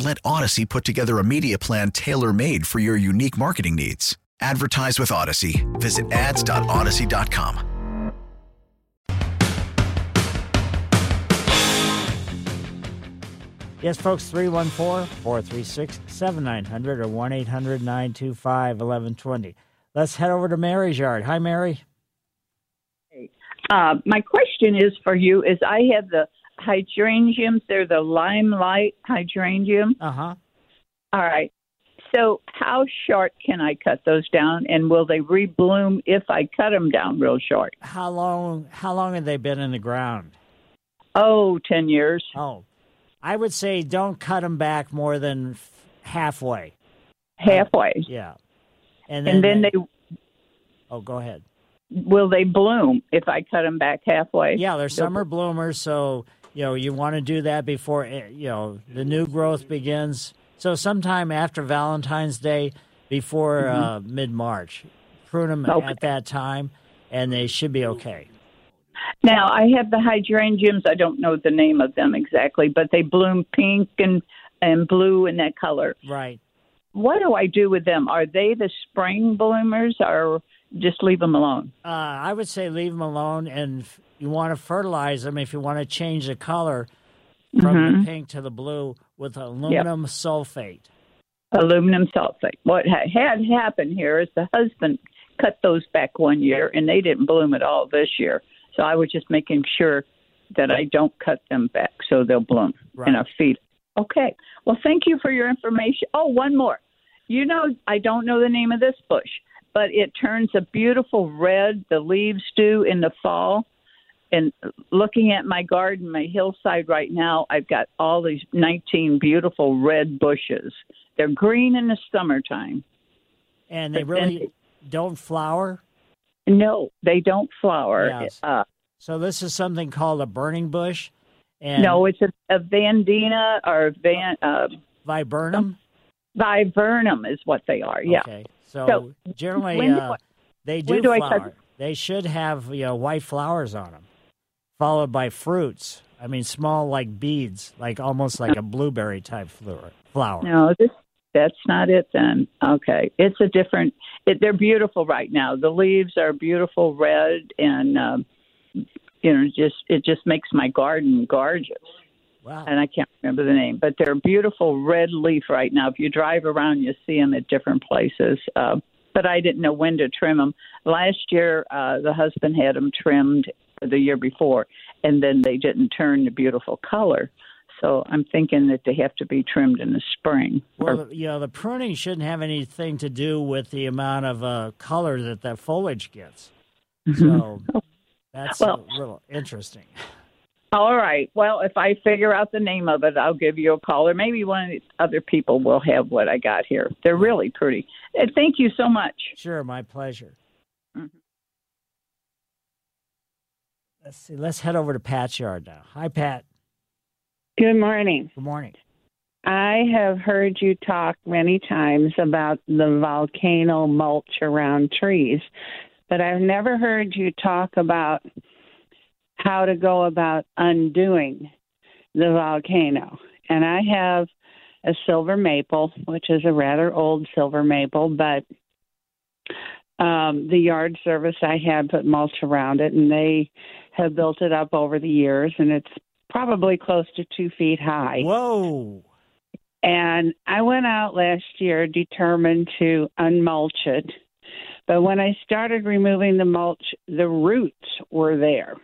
Let Audacy put together a media plan tailor made for your unique marketing needs. Advertise with Audacy. Visit ads.audacy.com. Yes, folks, 314 436 7900 or 1 800 925 1120. Let's head over to Mary's yard. Hi, Mary. Uh, my question is for you: Is I have the hydrangeums? They're the limelight hydrangea. Uh huh. All right. So, how short can I cut those down, and will they rebloom if I cut them down real short? How long? How long have they been in the ground? Oh, ten years. Oh, I would say don't cut them back more than f- halfway. Halfway. Yeah, and then, And then they Oh, go ahead. will they bloom if I cut them back halfway? Yeah, they're summer bloomers, so you know you want to do that before eh, you know the new growth begins. So sometime after Valentine's Day, before uh, mid March, prune them Mm-hmm. Okay. at that time, and they should be okay. Now I have the hydrangeas. I don't know the name of them exactly, but they bloom pink and and blue in that color. Right. What do I do with them? Are they the spring bloomers, or just leave them alone? Uh, I would say leave them alone, and you want to fertilize them if you want to change the color from Mhm. the pink to the blue with aluminum sulfate. Aluminum sulfate. What had happened here is the husband cut those back one year, and they didn't bloom at all this year. So I was just making sure that I don't cut them back so they'll bloom in a feed. Okay. Well, thank you for your information. Oh, one more. You know, I don't know the name of this bush, but it turns a beautiful red. The leaves do in the fall. And looking at my garden, my hillside right now, I've got all these 19 beautiful red bushes. They're green in the summertime. And they really don't flower. No, they don't flower. Yes. Uh, So this is something called a burning bush. And no, it's a, a vandina or van uh, viburnum. Viburnum is what they are. Yeah. Okay. So, So, generally, uh, they do do flower. They should have you know white flowers on them, followed by fruits. I mean, small like beads, like almost like a blueberry type flower. Flower. No, this that's not it then. Okay, it's a different. It, they're beautiful right now. The leaves are beautiful red, and um, you know, just it just makes my garden gorgeous. Wow. And I can't remember the name, but they're beautiful red leaf right now. If you drive around, you see them at different places. Uh, but I didn't know when to trim them. Last year, uh, the husband had them trimmed the year before, and then they didn't turn the beautiful color. So I'm thinking that they have to be trimmed in the spring. Well, you know, the pruning shouldn't have anything to do with the amount of uh, color that that foliage gets. So that's Well- a little interesting. All right. Well, if I figure out the name of it, I'll give you a call, or maybe one of the other people will have what I got here. They're really pretty. And thank you so much. Sure, my pleasure. Let's see. Let's head over to Pat's yard now. Hi, Pat. Good morning. Good morning. I have heard you talk many times about the volcano mulch around trees, but I've never heard you talk about how to go about undoing the volcano. And I have a silver maple, which is a rather old silver maple, but um, the yard service I had put mulch around it, and they have built it up over the years, and it's probably close to two feet high. Whoa! And I went out last year determined to unmulch it, but when I started removing the mulch, the roots were there.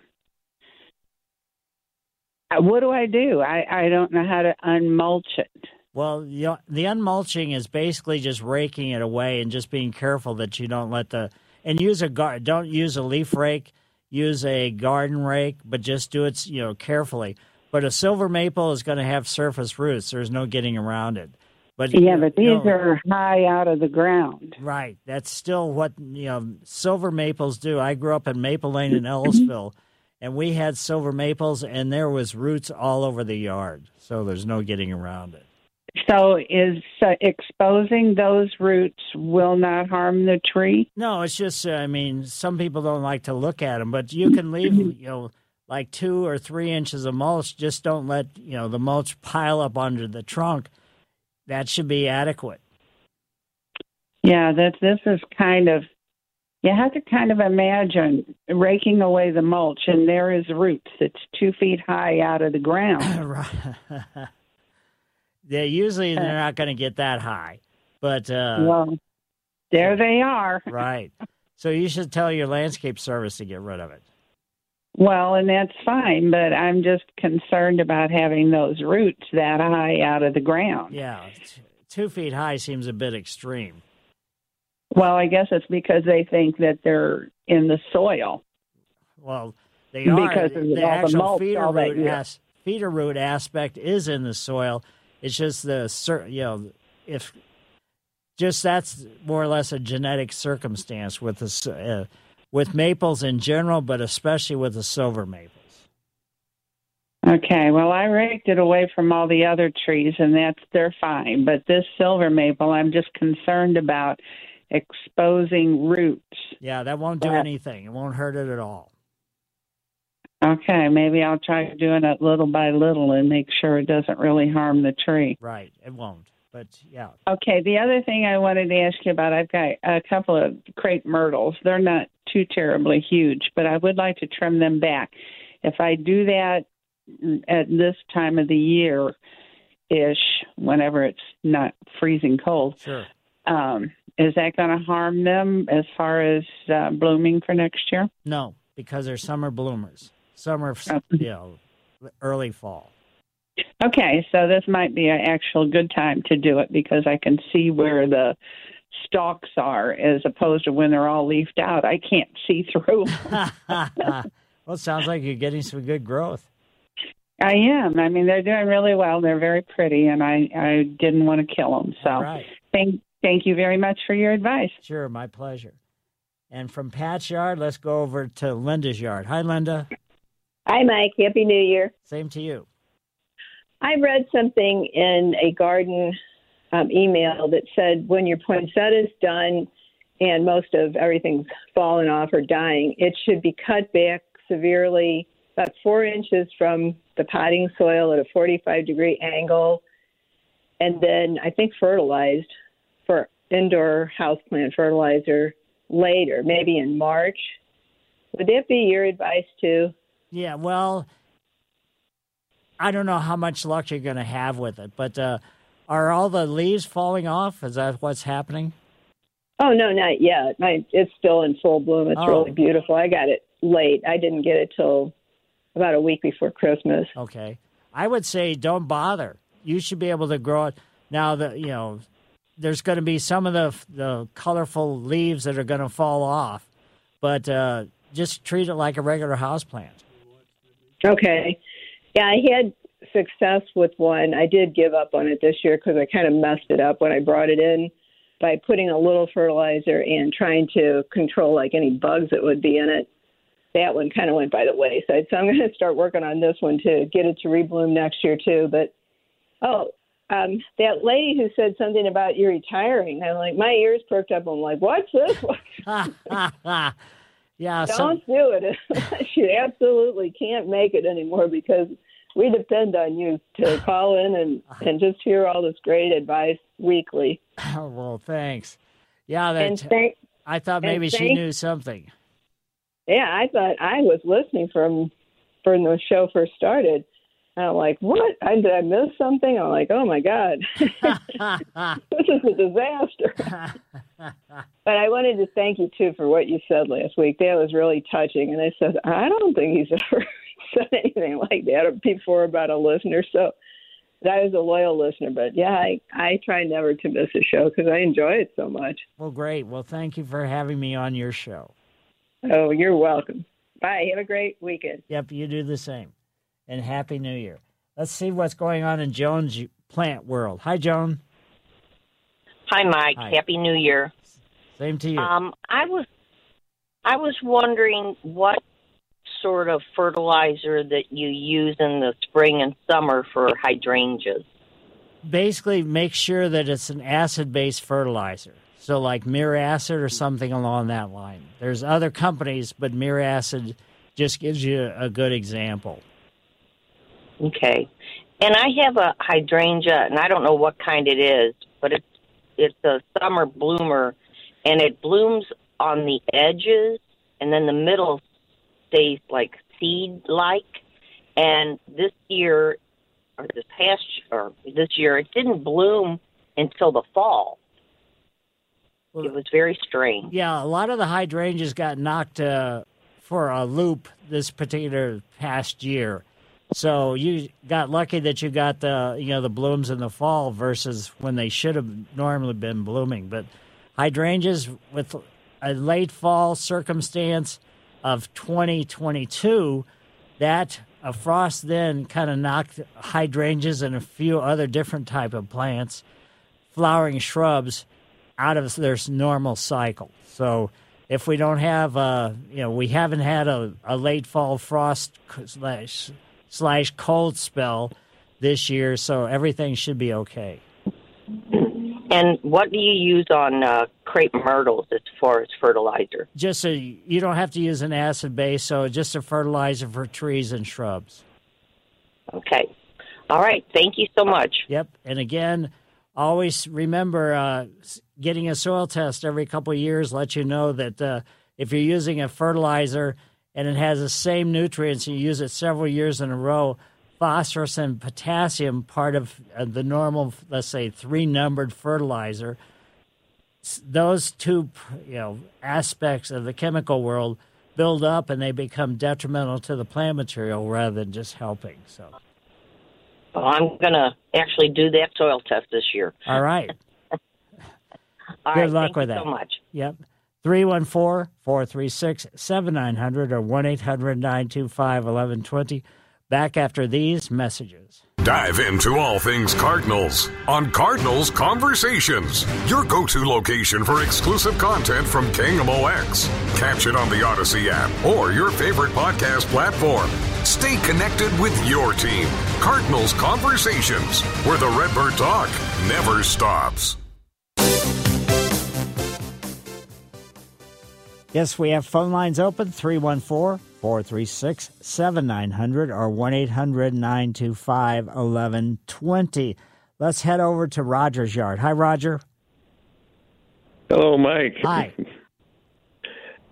Uh, What do I do? I, I don't know how to unmulch it. Well, the, the unmulching is basically just raking it away and just being careful that you don't let the and use a gar- don't use a leaf rake, use a garden rake, but just do it you know carefully. But a silver maple is going to have surface roots. There's no getting around it. But Yeah, but you these know- are high out of the ground. Right. That's still what you know silver maples do. I grew up in Maple Lane in mm-hmm. Ellisville, and we had silver maples, and there was roots all over the yard. So there's no getting around it. So is uh, exposing those roots will not harm the tree? No, it's just uh, I mean some people don't like to look at them, but you can leave you know like two or three inches of mulch. Just don't let you know the mulch pile up under the trunk. That should be adequate. Yeah, that this is kind of you have to kind of imagine raking away the mulch, and there is roots that's two feet high out of the ground. They usually they're not going to get that high, but uh, well, there they are. right. So you should tell your landscape service to get rid of it. Well, and that's fine, but I'm just concerned about having those roots that high out of the ground. Yeah, t- two feet high seems a bit extreme. Well, I guess it's because they think that they're in the soil. Well, they are Because the the actual mulch feeder root as, feeder root aspect is in the soil. It's just the cer- you know if just that's more or less a genetic circumstance with the s- uh, with maples in general, but especially with the silver maples. Okay, well, I raked it away from all the other trees, and that's they're fine. But this silver maple, I'm just concerned about exposing roots. Yeah, that won't do That- anything. It won't hurt it at all. Okay, maybe I'll try doing it little by little and make sure it doesn't really harm the tree. Right, it won't. But yeah, Okay, the other thing I wanted to ask you about, I've got a couple of crepe myrtles. They're not too terribly huge, but I would like to trim them back. If I do that at this time of the year ish, whenever it's not freezing cold, sure. um, is that going to harm them as far as uh, blooming for next year? No, because they're summer bloomers. Summer, um, you know, early fall. Okay, so this might be an actual good time to do it because I can see where the stalks are as opposed to when they're all leafed out. I can't see through. well, it sounds like you're getting some good growth. I am. I mean, they're doing really well. They're very pretty, and I I didn't want to kill them. So right. thank thank you very much for your advice. Sure, my pleasure. And from Pat's yard, let's go over to Linda's yard. Hi, Linda. Hi, Mike. Happy New Year. Same to you. I read something in a garden um, email that said when your poinsettia's done and most of everything's fallen off or dying, it should be cut back severely, about four inches from the potting soil at a 45 degree angle, and then I think fertilized for indoor houseplant fertilizer later, maybe in March. Would that be your advice too? Yeah, well, I don't know how much luck you're going to have with it, but uh, are all the leaves falling off? Is that what's happening? Oh no, not yet. My it's still in full bloom. It's Oh. really beautiful. I got it late. I didn't get it till about a week before Christmas. Okay. I would say don't bother. You should be able to grow it. Now, That you know, there's going to be some of the the colorful leaves that are going to fall off, but uh, just treat it like a regular house plant. Okay. Yeah, I had success with one. I did give up on it this year because I kind of messed it up when I brought it in by putting a little fertilizer and trying to control like any bugs that would be in it. That one kind of went by the wayside. So I'm going to start working on this one to get it to rebloom next year too. But oh, um, that lady who said something about you retiring, I'm like, my ears perked up. I'm like, what's this? yeah, Don't do it. you absolutely can't make it anymore because we depend on you to call in and, and just hear all this great advice weekly. Oh, well, thanks. Yeah, that thank I thought maybe she knew something. Yeah, I thought I was listening from from the show first started. And I'm like, what? I, did I miss something? I'm like, oh my god, this is a disaster. but I wanted to thank you too for what you said last week. That was really touching. And I said, I don't think he's ever said anything like that before about a listener. So I was a loyal listener. But yeah, I I try never to miss a show because I enjoy it so much. Well, great. Well, thank you for having me on your show. Oh, you're welcome. Bye. Have a great weekend. Yep, you do the same. And Happy New Year. Let's see what's going on in Joan's plant world. Hi, Joan. Hi, Mike. Hi. Happy New Year. Same to you. Um, I was, I was wondering what sort of fertilizer that you use in the spring and summer for hydrangeas. Basically, make sure that it's an acid based fertilizer. So, like Miracid or something along that line. There's other companies, but Miracid just gives you a good example. Okay. And I have a hydrangea, and I don't know what kind it is, but it's it's a summer bloomer, and it blooms on the edges, and then the middle stays like seed like. And this year, or this past or this year, it didn't bloom until the fall. it was very strange. Yeah, a lot of the hydrangeas got knocked uh, for a loop this particular past year. So you got lucky that you got the you know the blooms in the fall versus when they should have normally been blooming. But hydrangeas with a late fall circumstance of 2022, that a frost then kind of knocked hydrangeas and a few other different type of plants, flowering shrubs, out of their normal cycle. So if we don't have, a, you know, we haven't had a, a late fall frost slash slash cold spell this year, so everything should be okay. And what do you use on uh, crepe myrtles as far as fertilizer? Just so you don't have to use an acid base, so just a fertilizer for trees and shrubs. Okay. All right. Thank you so much. Yep. And again, always remember uh, getting a soil test every couple years lets you know that uh, if you're using a fertilizer and it has the same nutrients you use it several years in a row, phosphorus and potassium, part of uh, the normal, let's say, three numbered fertilizer, those two you know aspects of the chemical world build up and they become detrimental to the plant material rather than just helping. So, Well, I'm going to actually do that soil test this year. all right. All Good right, luck thank with you that. so much. Yep. 314 436 7900 or 1 800 925 1120. Back after these messages. Dive into all things Cardinals on Cardinals Conversations, your go to location for exclusive content from KMOX. Catch it on the Audacy app or your favorite podcast platform. Stay connected with your team. Cardinals Conversations, where the Redbird talk never stops. Yes, we have phone lines open 314 436 7900 or 1 800 925 1120. Let's head over to Roger's yard. Hi, Roger. Hello, Mike. Hi.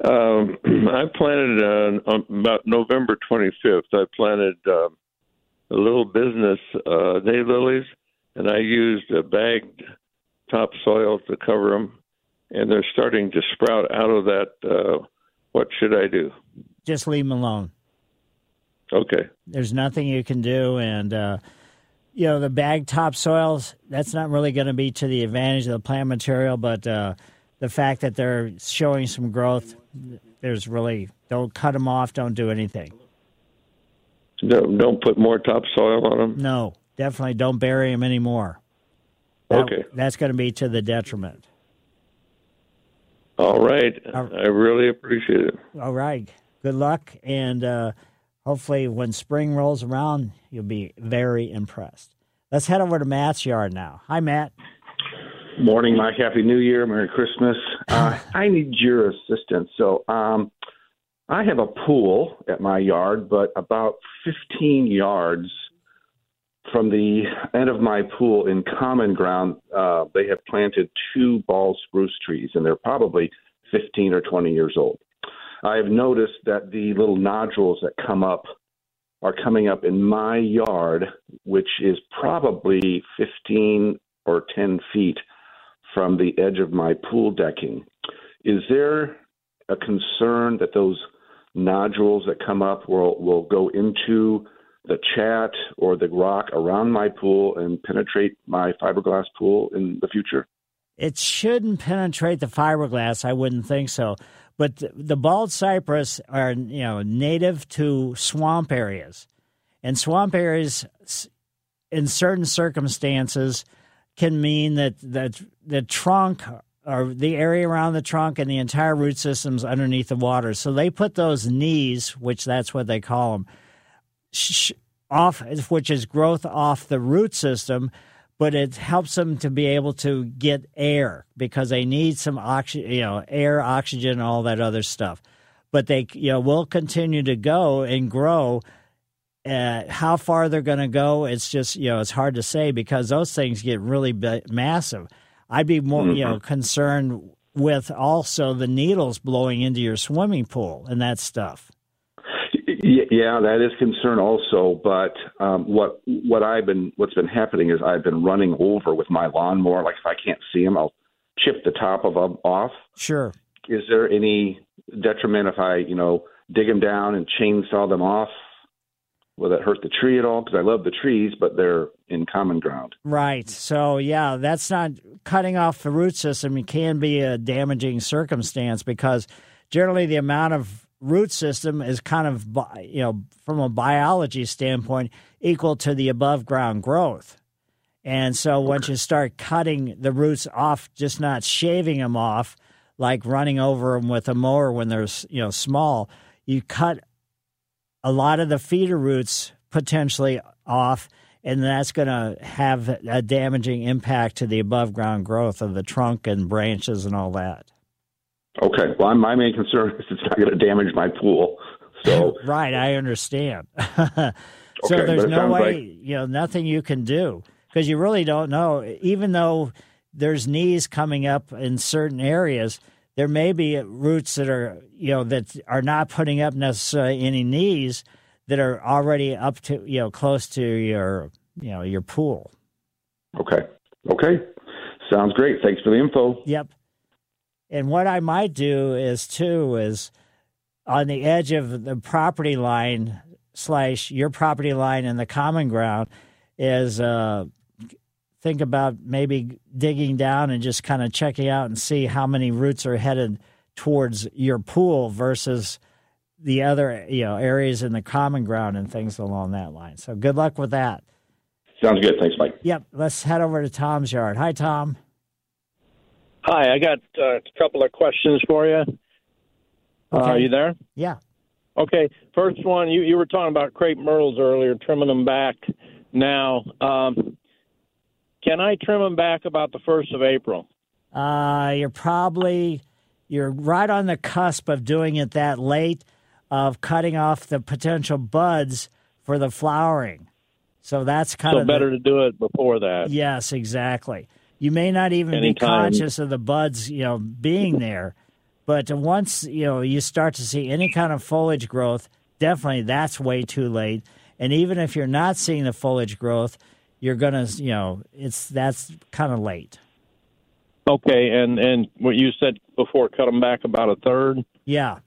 Um, I planted uh, on about November 25th. I planted uh, a little business uh, daylilies, and I used a bagged topsoil to cover them, and they're starting to sprout out of that. Uh, what should I do? Just leave them alone. Okay. There's nothing you can do. And, uh, you know, the bag topsoils, that's not really going to be to the advantage of the plant material, but uh, the fact that they're showing some growth, there's really, don't cut them off, don't do anything. Don't, don't put more topsoil on them. No, definitely don't bury them anymore. That- Okay. That's going to be to the detriment. All right. I really appreciate it. All right. Good luck. And uh, hopefully, when spring rolls around, you'll be very impressed. Let's head over to Matt's yard now. Hi, Matt. Morning, Mike. Happy New Year. Merry Christmas. Uh, I need your assistance. So, um, I have a pool at my yard, but about 15 yards from the end of my pool in common ground, uh, they have planted two bald cypress trees, and they're probably 15 or 20 years old. I have noticed that the little nodules that come up are coming up in my yard, which is probably 15 or 10 feet from the edge of my pool decking. Is there a concern that those nodules that come up will, will go into the chat or the rock around my pool and penetrate my fiberglass pool in the future? It shouldn't penetrate the fiberglass. I wouldn't think so. But the bald cypress are you know native to swamp areas, and swamp areas, in certain circumstances, can mean that that the trunk or the area around the trunk and the entire root system's underneath the water. So they put those knees, which that's what they call them, off, which is growth off the root system but it helps them to be able to get air because they need some oxygen, you know, air, oxygen, all that other stuff. But they, you know, will continue to go and grow. Uh, how far they're going to go, it's just, you know, it's hard to say because those things get really massive. I'd be more, mm-hmm. you know, concerned with also the needles blowing into your swimming pool and that stuff. Yeah, that is concern also. But um, what what I've been what's been happening is I've been running over with my lawnmower. Like if I can't see them, I'll chip the top of them off. Sure. Is there any detriment if I you know dig them down and chainsaw them off? Will that hurt the tree at all? Because I love the trees, but they're in common ground. Right. So yeah, that's not cutting off the root system. It can be a damaging circumstance because generally the amount of root system is kind of, you know, from a biology standpoint, equal to the above ground growth. And so once you start cutting the roots off, just not shaving them off, like running over them with a mower when they're you know small, you cut a lot of the feeder roots potentially off, and that's going to have a damaging impact to the above ground growth of the trunk and branches and all that. Okay. Well, my main concern is it's not going to damage my pool. So right, I understand. so okay, there's no way, like... you know, nothing you can do because you really don't know. Even though there's knees coming up in certain areas, there may be roots that are, you know, that are not putting up necessarily any knees that are already up to, you know, close to your, you know, your pool. Okay. Okay. Sounds great. Thanks for the info. Yep. And what I might do is too is on the edge of the property line slash your property line and the common ground is uh, think about maybe digging down and just kind of checking out and see how many roots are headed towards your pool versus the other you know areas in the common ground and things along that line. So good luck with that. Sounds good. Thanks, Mike. Yep. Let's head over to Tom's yard. Hi, Tom. Hi, I got uh, a couple of questions for you. Uh, okay. Are you there? Yeah. Okay. First one, you, you were talking about crepe myrtles earlier, trimming them back now. Um, can I trim them back about the first of April? Uh, you're probably you're right on the cusp of doing it that late, of cutting off the potential buds for the flowering. So that's kind so of better the, to do it before that. Yes, exactly. You may not even Anytime. be conscious of the buds, you know, being there. But once, you know, you start to see any kind of foliage growth, definitely that's way too late. And even if you're not seeing the foliage growth, you're to, you know, it's that's kind of late. Okay, and and what you said before, cut them back about a third. Yeah.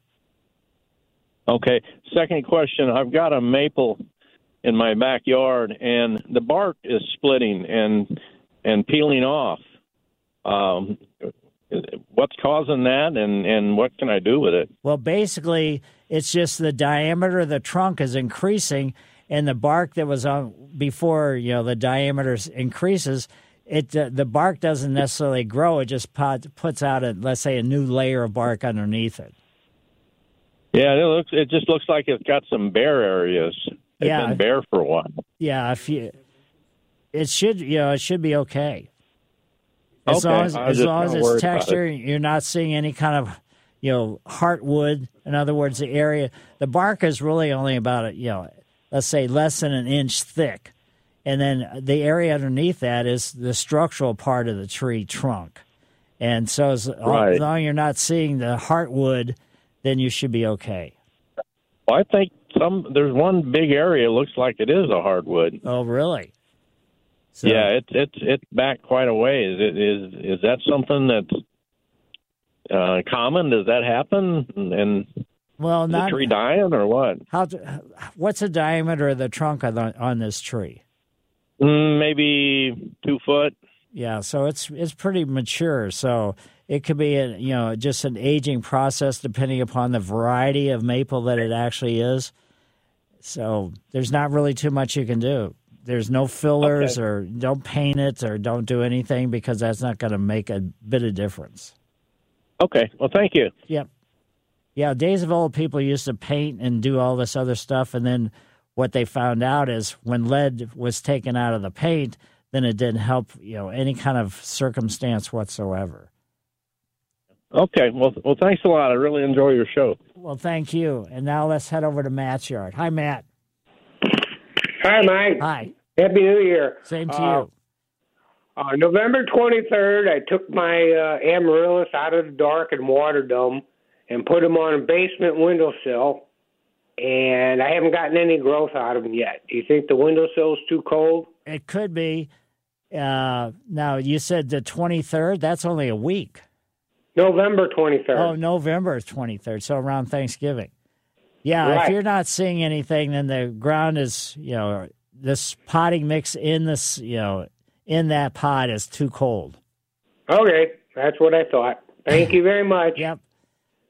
Okay. Second question: I've got a maple in my backyard, and the bark is splitting, and and peeling off. Um, what's causing that, and and what can I do with it? Well, basically, it's just the diameter of the trunk is increasing, and the bark that was on before, you know, the diameter increases. It uh, the bark doesn't necessarily grow; it just pot, puts out a let's say a new layer of bark underneath it. Yeah, it looks. It just looks like it's got some bare areas. It's yeah, been bare for a while. Yeah, if you it should you know it should be okay. As okay. long as, as, long as it's texture, it. you're not seeing any kind of you know heartwood. In other words, the area the bark is really only about a, you know let's say less than an inch thick, and then the area underneath that is the structural part of the tree trunk, And so as, Right. as long as you're not seeing the heartwood, then you should be okay. Well, I think some there's one big area looks like it is a hardwood. Oh, really? So- yeah, it's it's it's back quite a ways. It is is that something that's uh, common? Does that happen? And Well, not the tree dying or what? how. What's the diameter of the trunk on, the, on this tree? Mm, maybe two foot. Yeah, so it's it's pretty mature. So it could be a, you know just an aging process depending upon the variety of maple that it actually is. So there's not really too much you can do. There's no fillers Okay. or don't paint it or don't do anything because that's not going to make a bit of difference. Okay. Well, thank you. Yep. Yeah, days of old people used to paint and do all this other stuff, and then what they found out is when lead was taken out of the paint, then it didn't help you know any kind of circumstance whatsoever. Okay. Well, well, thanks a lot. I really enjoy your show. Well, thank you. And now let's head over to Matt's yard. Hi, Matt. Hi, Mike. Hi. Happy New Year. Same to Uh, you. Uh, November 23rd, I took my uh, amaryllis out of the dark and watered them and put them on a basement windowsill, and I haven't gotten any growth out of them yet. Do you think the windowsill's too cold? It could be. Uh, now you said the twenty third. That's only a week. November 23rd. Oh, November twenty third. So around Thanksgiving. Yeah, if you're not seeing anything, then the ground is you know this potting mix in this you know in that pot is too cold. Okay, that's what I thought. Thank you very much. Yep.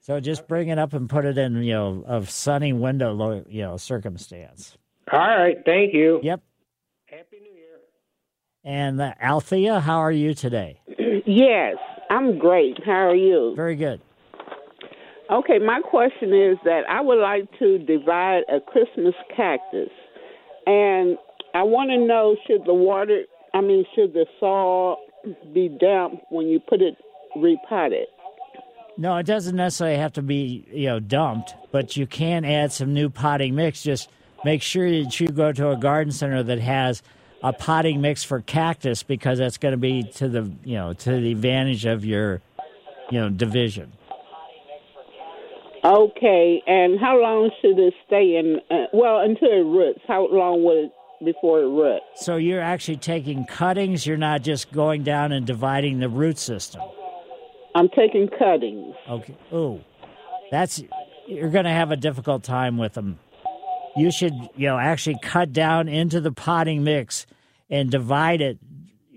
So just bring it up and put it in you know a sunny window you know circumstance. All right, thank you. Yep. Happy New Year. And uh, Althea, how are you today? Yes, I'm great. How are you? Very good. Okay, my question is that I would like to divide a Christmas cactus, and I want to know should the water, I mean, should the soil be damp when you put it repotted? No, it doesn't necessarily have to be you know dumped, but you can add some new potting mix. Just make sure that you go to a garden center that has a potting mix for cactus because that's going to be to the you know to the advantage of your you know division. Okay, and how long should it stay in? Uh, well, until it roots. How long would it before it roots? So you're actually taking cuttings. You're not just going down and dividing the root system. I'm taking cuttings. Okay. Oh, that's you're going to have a difficult time with them. You should, you know, actually cut down into the potting mix and divide it,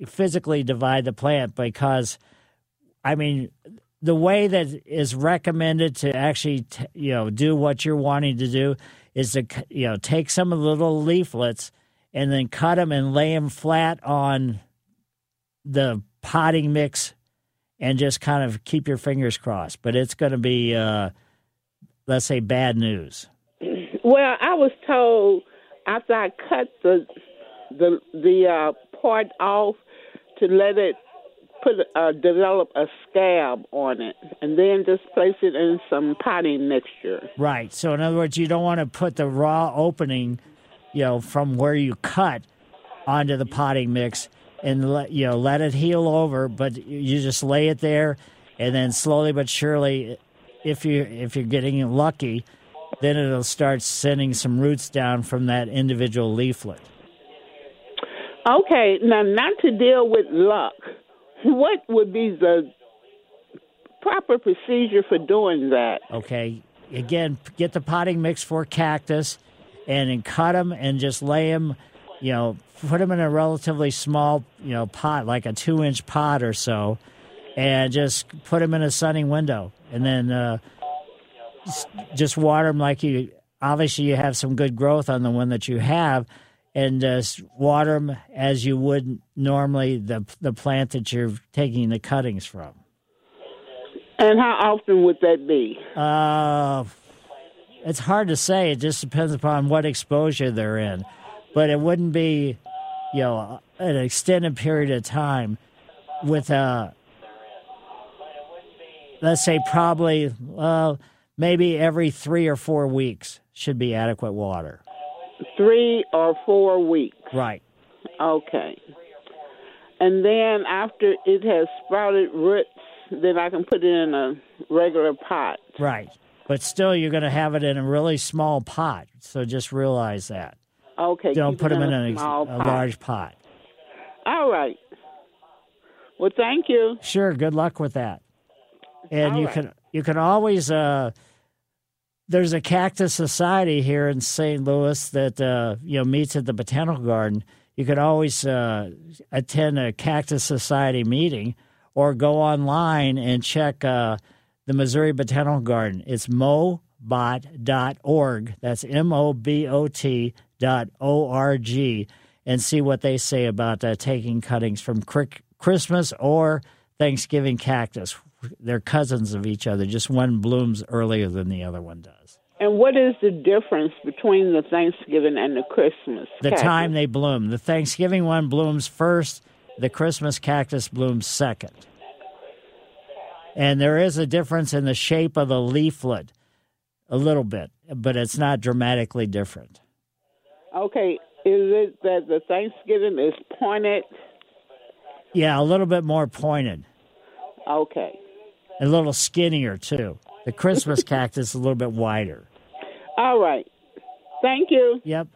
physically divide the plant because, I mean, the way that is recommended to actually, t- you know, do what you're wanting to do is to, you know, take some of the little leaflets and then cut them and lay them flat on the potting mix and just kind of keep your fingers crossed. But it's going to be, uh, let's say, bad news. Well, I was told after I cut the the the uh, part off to let it put uh, develop a scab on it, and then just place it in some potting mixture. Right. So, in other words, you don't want to put the raw opening, you know, from where you cut onto the potting mix and let you know let it heal over. But you just lay it there, and then slowly but surely, if you if you're getting lucky, then it'll start sending some roots down from that individual leaflet. Okay, now not to deal with luck, what would be the proper procedure for doing that? Okay. Again, get the potting mix for cactus and then cut them and just lay them, you know, put them in a relatively small, you know, pot, like a two inch pot or so, and just put them in a sunny window. And then uh, just water them like you, obviously, you have some good growth on the one that you have. And just water them as you would normally the the plant that you're taking the cuttings from. And how often would that be? Uh, it's hard to say. It just depends upon what exposure they're in. But it wouldn't be, you know, an extended period of time with a, let's say, probably, well, maybe every three or four weeks should be adequate water. Three or four weeks. Right. Okay. And then after it has sprouted roots, then I can put it in a regular pot. Right. But still, you're going to have it in a really small pot. So just realize that. Okay. Don't put them in, a a, small a pot. large pot. All right. Well, thank you. Sure. Good luck with that. And All you right. can you can always uh, there's a cactus society here in St. Louis that uh, you know meets at the botanical garden. You can always uh, attend a cactus society meeting or go online and check uh, the Missouri Botanical Garden. It's mobot.org. That's M O B O T dot O R G and see what they say about uh, taking cuttings from Christmas or Thanksgiving cactus. They're cousins of each other, just one blooms earlier than the other one does. And what is the difference between the Thanksgiving and the Christmas? The cactus? time they bloom. The Thanksgiving one blooms first, the Christmas cactus blooms second. And there is a difference in the shape of the leaflet, a little bit, but it's not dramatically different. Okay. Is it that the Thanksgiving is pointed? Yeah, a little bit more pointed, Okay. A little skinnier too. The Christmas cactus is a little bit wider. All right. Thank you. Yep.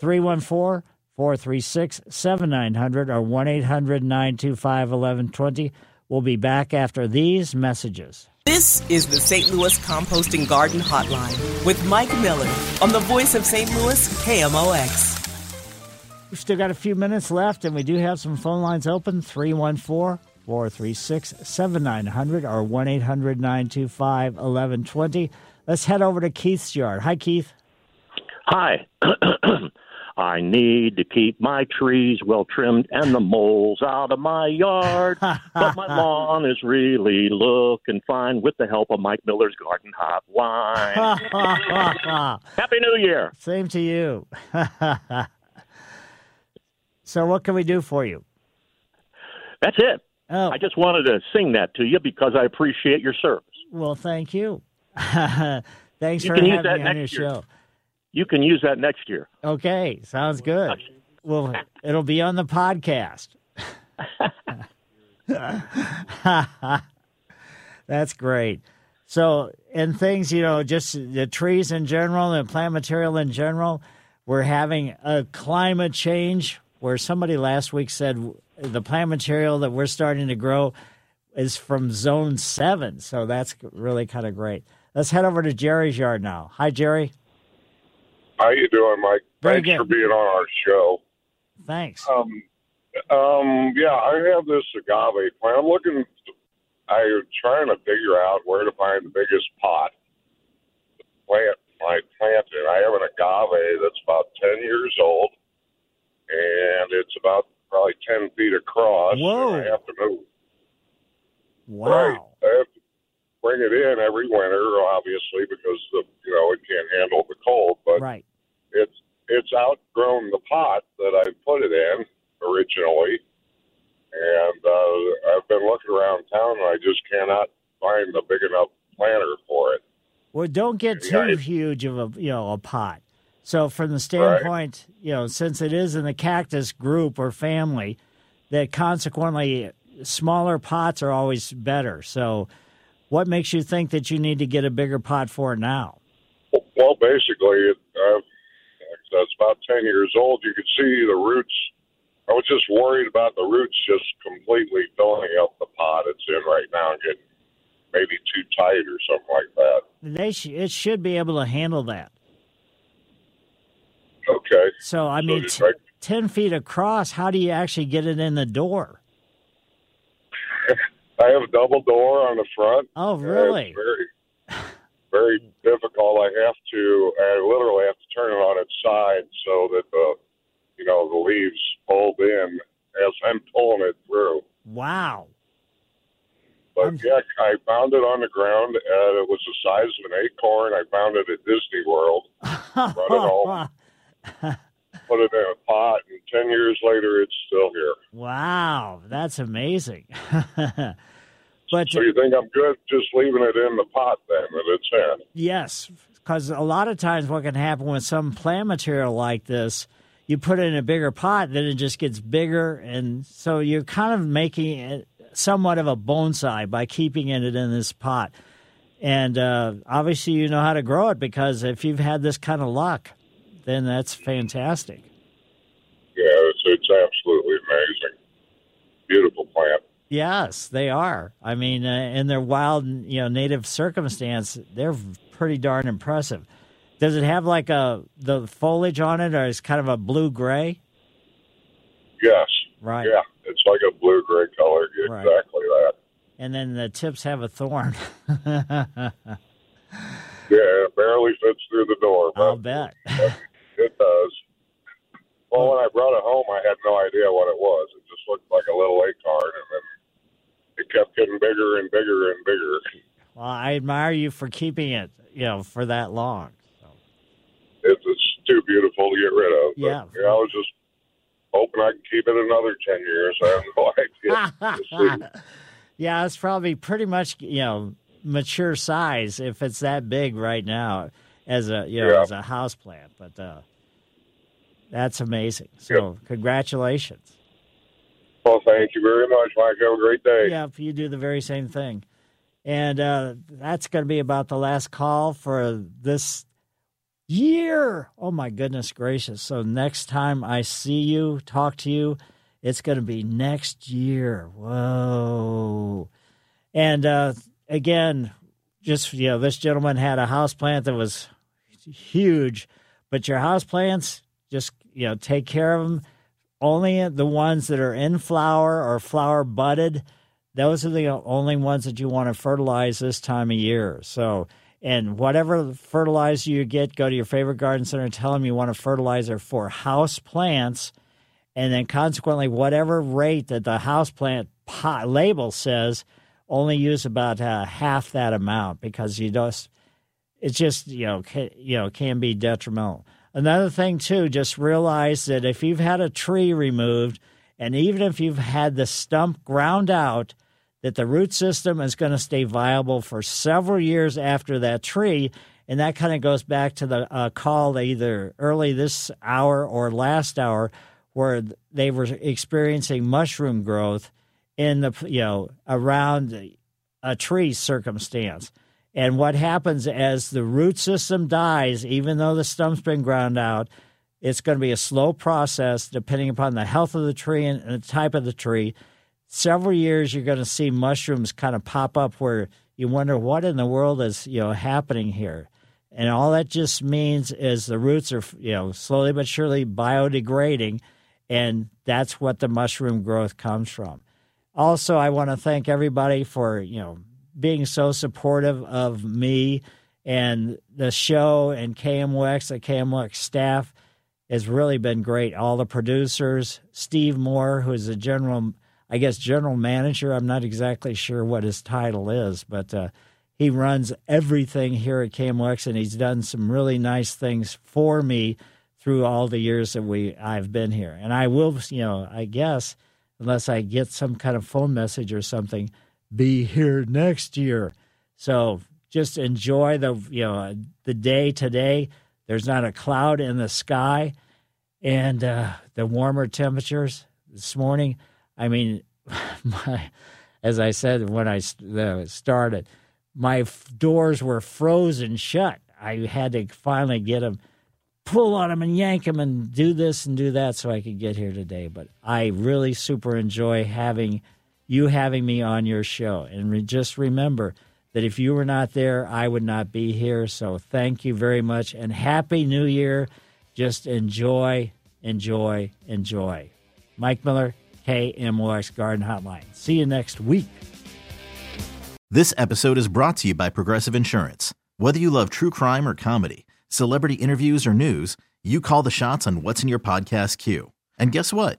314 436 7900 or 1 800 925 1120. We'll be back after these messages. This is the St. Louis Composting Garden Hotline with Mike Miller on the voice of St. Louis, KMOX. We've still got a few minutes left, and we do have some phone lines open 314 436 7900 or 1 800 925 1120. Let's head over to Keith's yard. Hi, Keith. Hi. I need to keep my trees well trimmed and the moles out of my yard. but my lawn is really looking fine with the help of Mike Miller's Garden Hotline. Happy New Year. Same to you. so, what can we do for you? That's it. Oh. I just wanted to sing that to you because I appreciate your service. Well, thank you. Thanks You for having me on your year. show. You can use that next year. Okay, sounds good. Well, it'll be on the podcast. That's great. So, and things, you know, just the trees in general and plant material in general, we're having a climate change where somebody last week said the plant material that we're starting to grow is from zone seven. So that's really kind of great. Let's head over to Jerry's yard now. Hi, Jerry. How you doing, Mike? Very Thanks good. for being on our show. Thanks. Um, um, yeah, I have this agave plant. I'm looking. I'm trying to figure out where to find the biggest pot to plant my plant in. I have an agave that's about ten years old, and it's about probably ten feet across. Whoa. And I have to move. Wow. Right. I have to bring it in every winter, obviously, because the you know it can't handle the cold. But Right. it's it's outgrown the pot that I put it in originally, and uh, I've been looking around town and I just cannot find a big enough planter for it. Well, don't get too Yeah, huge of a you know a pot. So from the standpoint, you know, since it is in the cactus group or family, that consequently smaller pots are always better. So, what makes you think that you need to get a bigger pot for it now? Well, basically, uh, it's about ten years old. You could see the roots. I was just worried about the roots just completely filling up the pot it's in right now and getting maybe too tight or something like that. They sh- it should be able to handle that. Okay. So I mean, just t- ten feet across. How do you actually get it in the door? I have a double door on the front. Oh, really? Very, very difficult. I have to, I literally have to turn it on its side so that the, you know, the leaves fold in as I'm pulling it through. Wow. But yeah, I found it on the ground, and it was the size of an acorn. I found it at Disney World. It home, put it in a pot, and ten years later, it's still here. Wow, that's amazing. but So you think I'm good just leaving it in the pot then that it's in? yes, because a lot of times what can happen with some plant material like this, you put it in a bigger pot, then it just gets bigger, and so you're kind of making it somewhat of a bonsai by keeping it in this pot. And uh, obviously, you know how to grow it because if you've had this kind of luck, then that's fantastic. Yeah, it's, it's absolutely amazing. Beautiful plant. Yes, they are. I mean, uh, in their wild, you know, native circumstance, they're pretty darn impressive. Does it have like a the foliage on it, or is kind of a blue gray? Yes. Right. Yeah, it's like a blue gray color. Right. Exactly that. And then the tips have a thorn. Yeah, it barely fits through the door. I'll bet. It does. Well, when I brought it home, I had no idea what it was. It just looked like a little acorn, and then it kept getting bigger and bigger and bigger. Well, I admire you for keeping it, you know, for that long. It's, it's too beautiful to get rid of. But, Yeah. You know, I was just hoping I could keep it another 10 years. I have no idea. Yeah, it's probably pretty much, you know, mature size if it's that big right now as a, you know, Yeah. as a house plant. But uh, that's amazing. So congratulations. well, thank you very much, Mike. Have a great day. Yeah, you do the very same thing. And uh, that's going to be about the last call for this year. Oh, my goodness gracious. So, next time I see you, talk to you, it's going to be next year. Whoa. And uh, again, just, you know, this gentleman had a house plant that was huge, but your house plants, just, you know, take care of them. Only the ones that are in flower or flower budded those are the only ones that you want to fertilize this time of year. So, and whatever fertilizer you get, go to your favorite garden center and tell them you want a fertilizer for house plants. And then, consequently, whatever rate that the house plant pot label says, only use about uh, half that amount because you just, it's just, you know, can, you know, can be detrimental. Another thing, too, just realize that if you've had a tree removed, and even if you've had the stump ground out, that the root system is going to stay viable for several years after that tree. And that kind of goes back to the uh, call either early this hour or last hour, where they were experiencing mushroom growth in the you know around a tree circumstance. And what happens as the root system dies, even though the stump's been ground out, it's going to be a slow process depending upon the health of the tree and the type of the tree. Several years, you're going to see mushrooms kind of pop up where you wonder what in the world is you know happening here, and all that just means is the roots are you know slowly but surely biodegrading, and that's what the mushroom growth comes from. Also, I want to thank everybody for you know being so supportive of me and the show and KMOX, the KMOX staff has really been great. All the producers, Steve Moore, who's a general, I guess, general manager. I'm not exactly sure what his title is, but uh, he runs everything here at KMOX, and he's done some really nice things for me through all the years that we I've been here. And I will, you know, I guess, unless I get some kind of phone message or something, be here next year. So just enjoy the you know the day today. There's not a cloud in the sky, and uh, the warmer temperatures this morning. I mean, my, as I said when I started, my doors were frozen shut. I had to finally get them, pull on them and yank them and do this and do that so I could get here today. But I really super enjoy having you having me on your show. And re- just remember that if you were not there, I would not be here. So thank you very much and Happy New Year. Just enjoy, enjoy, enjoy. Mike Miller, KMOX Garden Hotline. See you next week. This episode is brought to you by Progressive Insurance. Whether you love true crime or comedy, celebrity interviews or news, you call the shots on what's in your podcast queue. And guess what?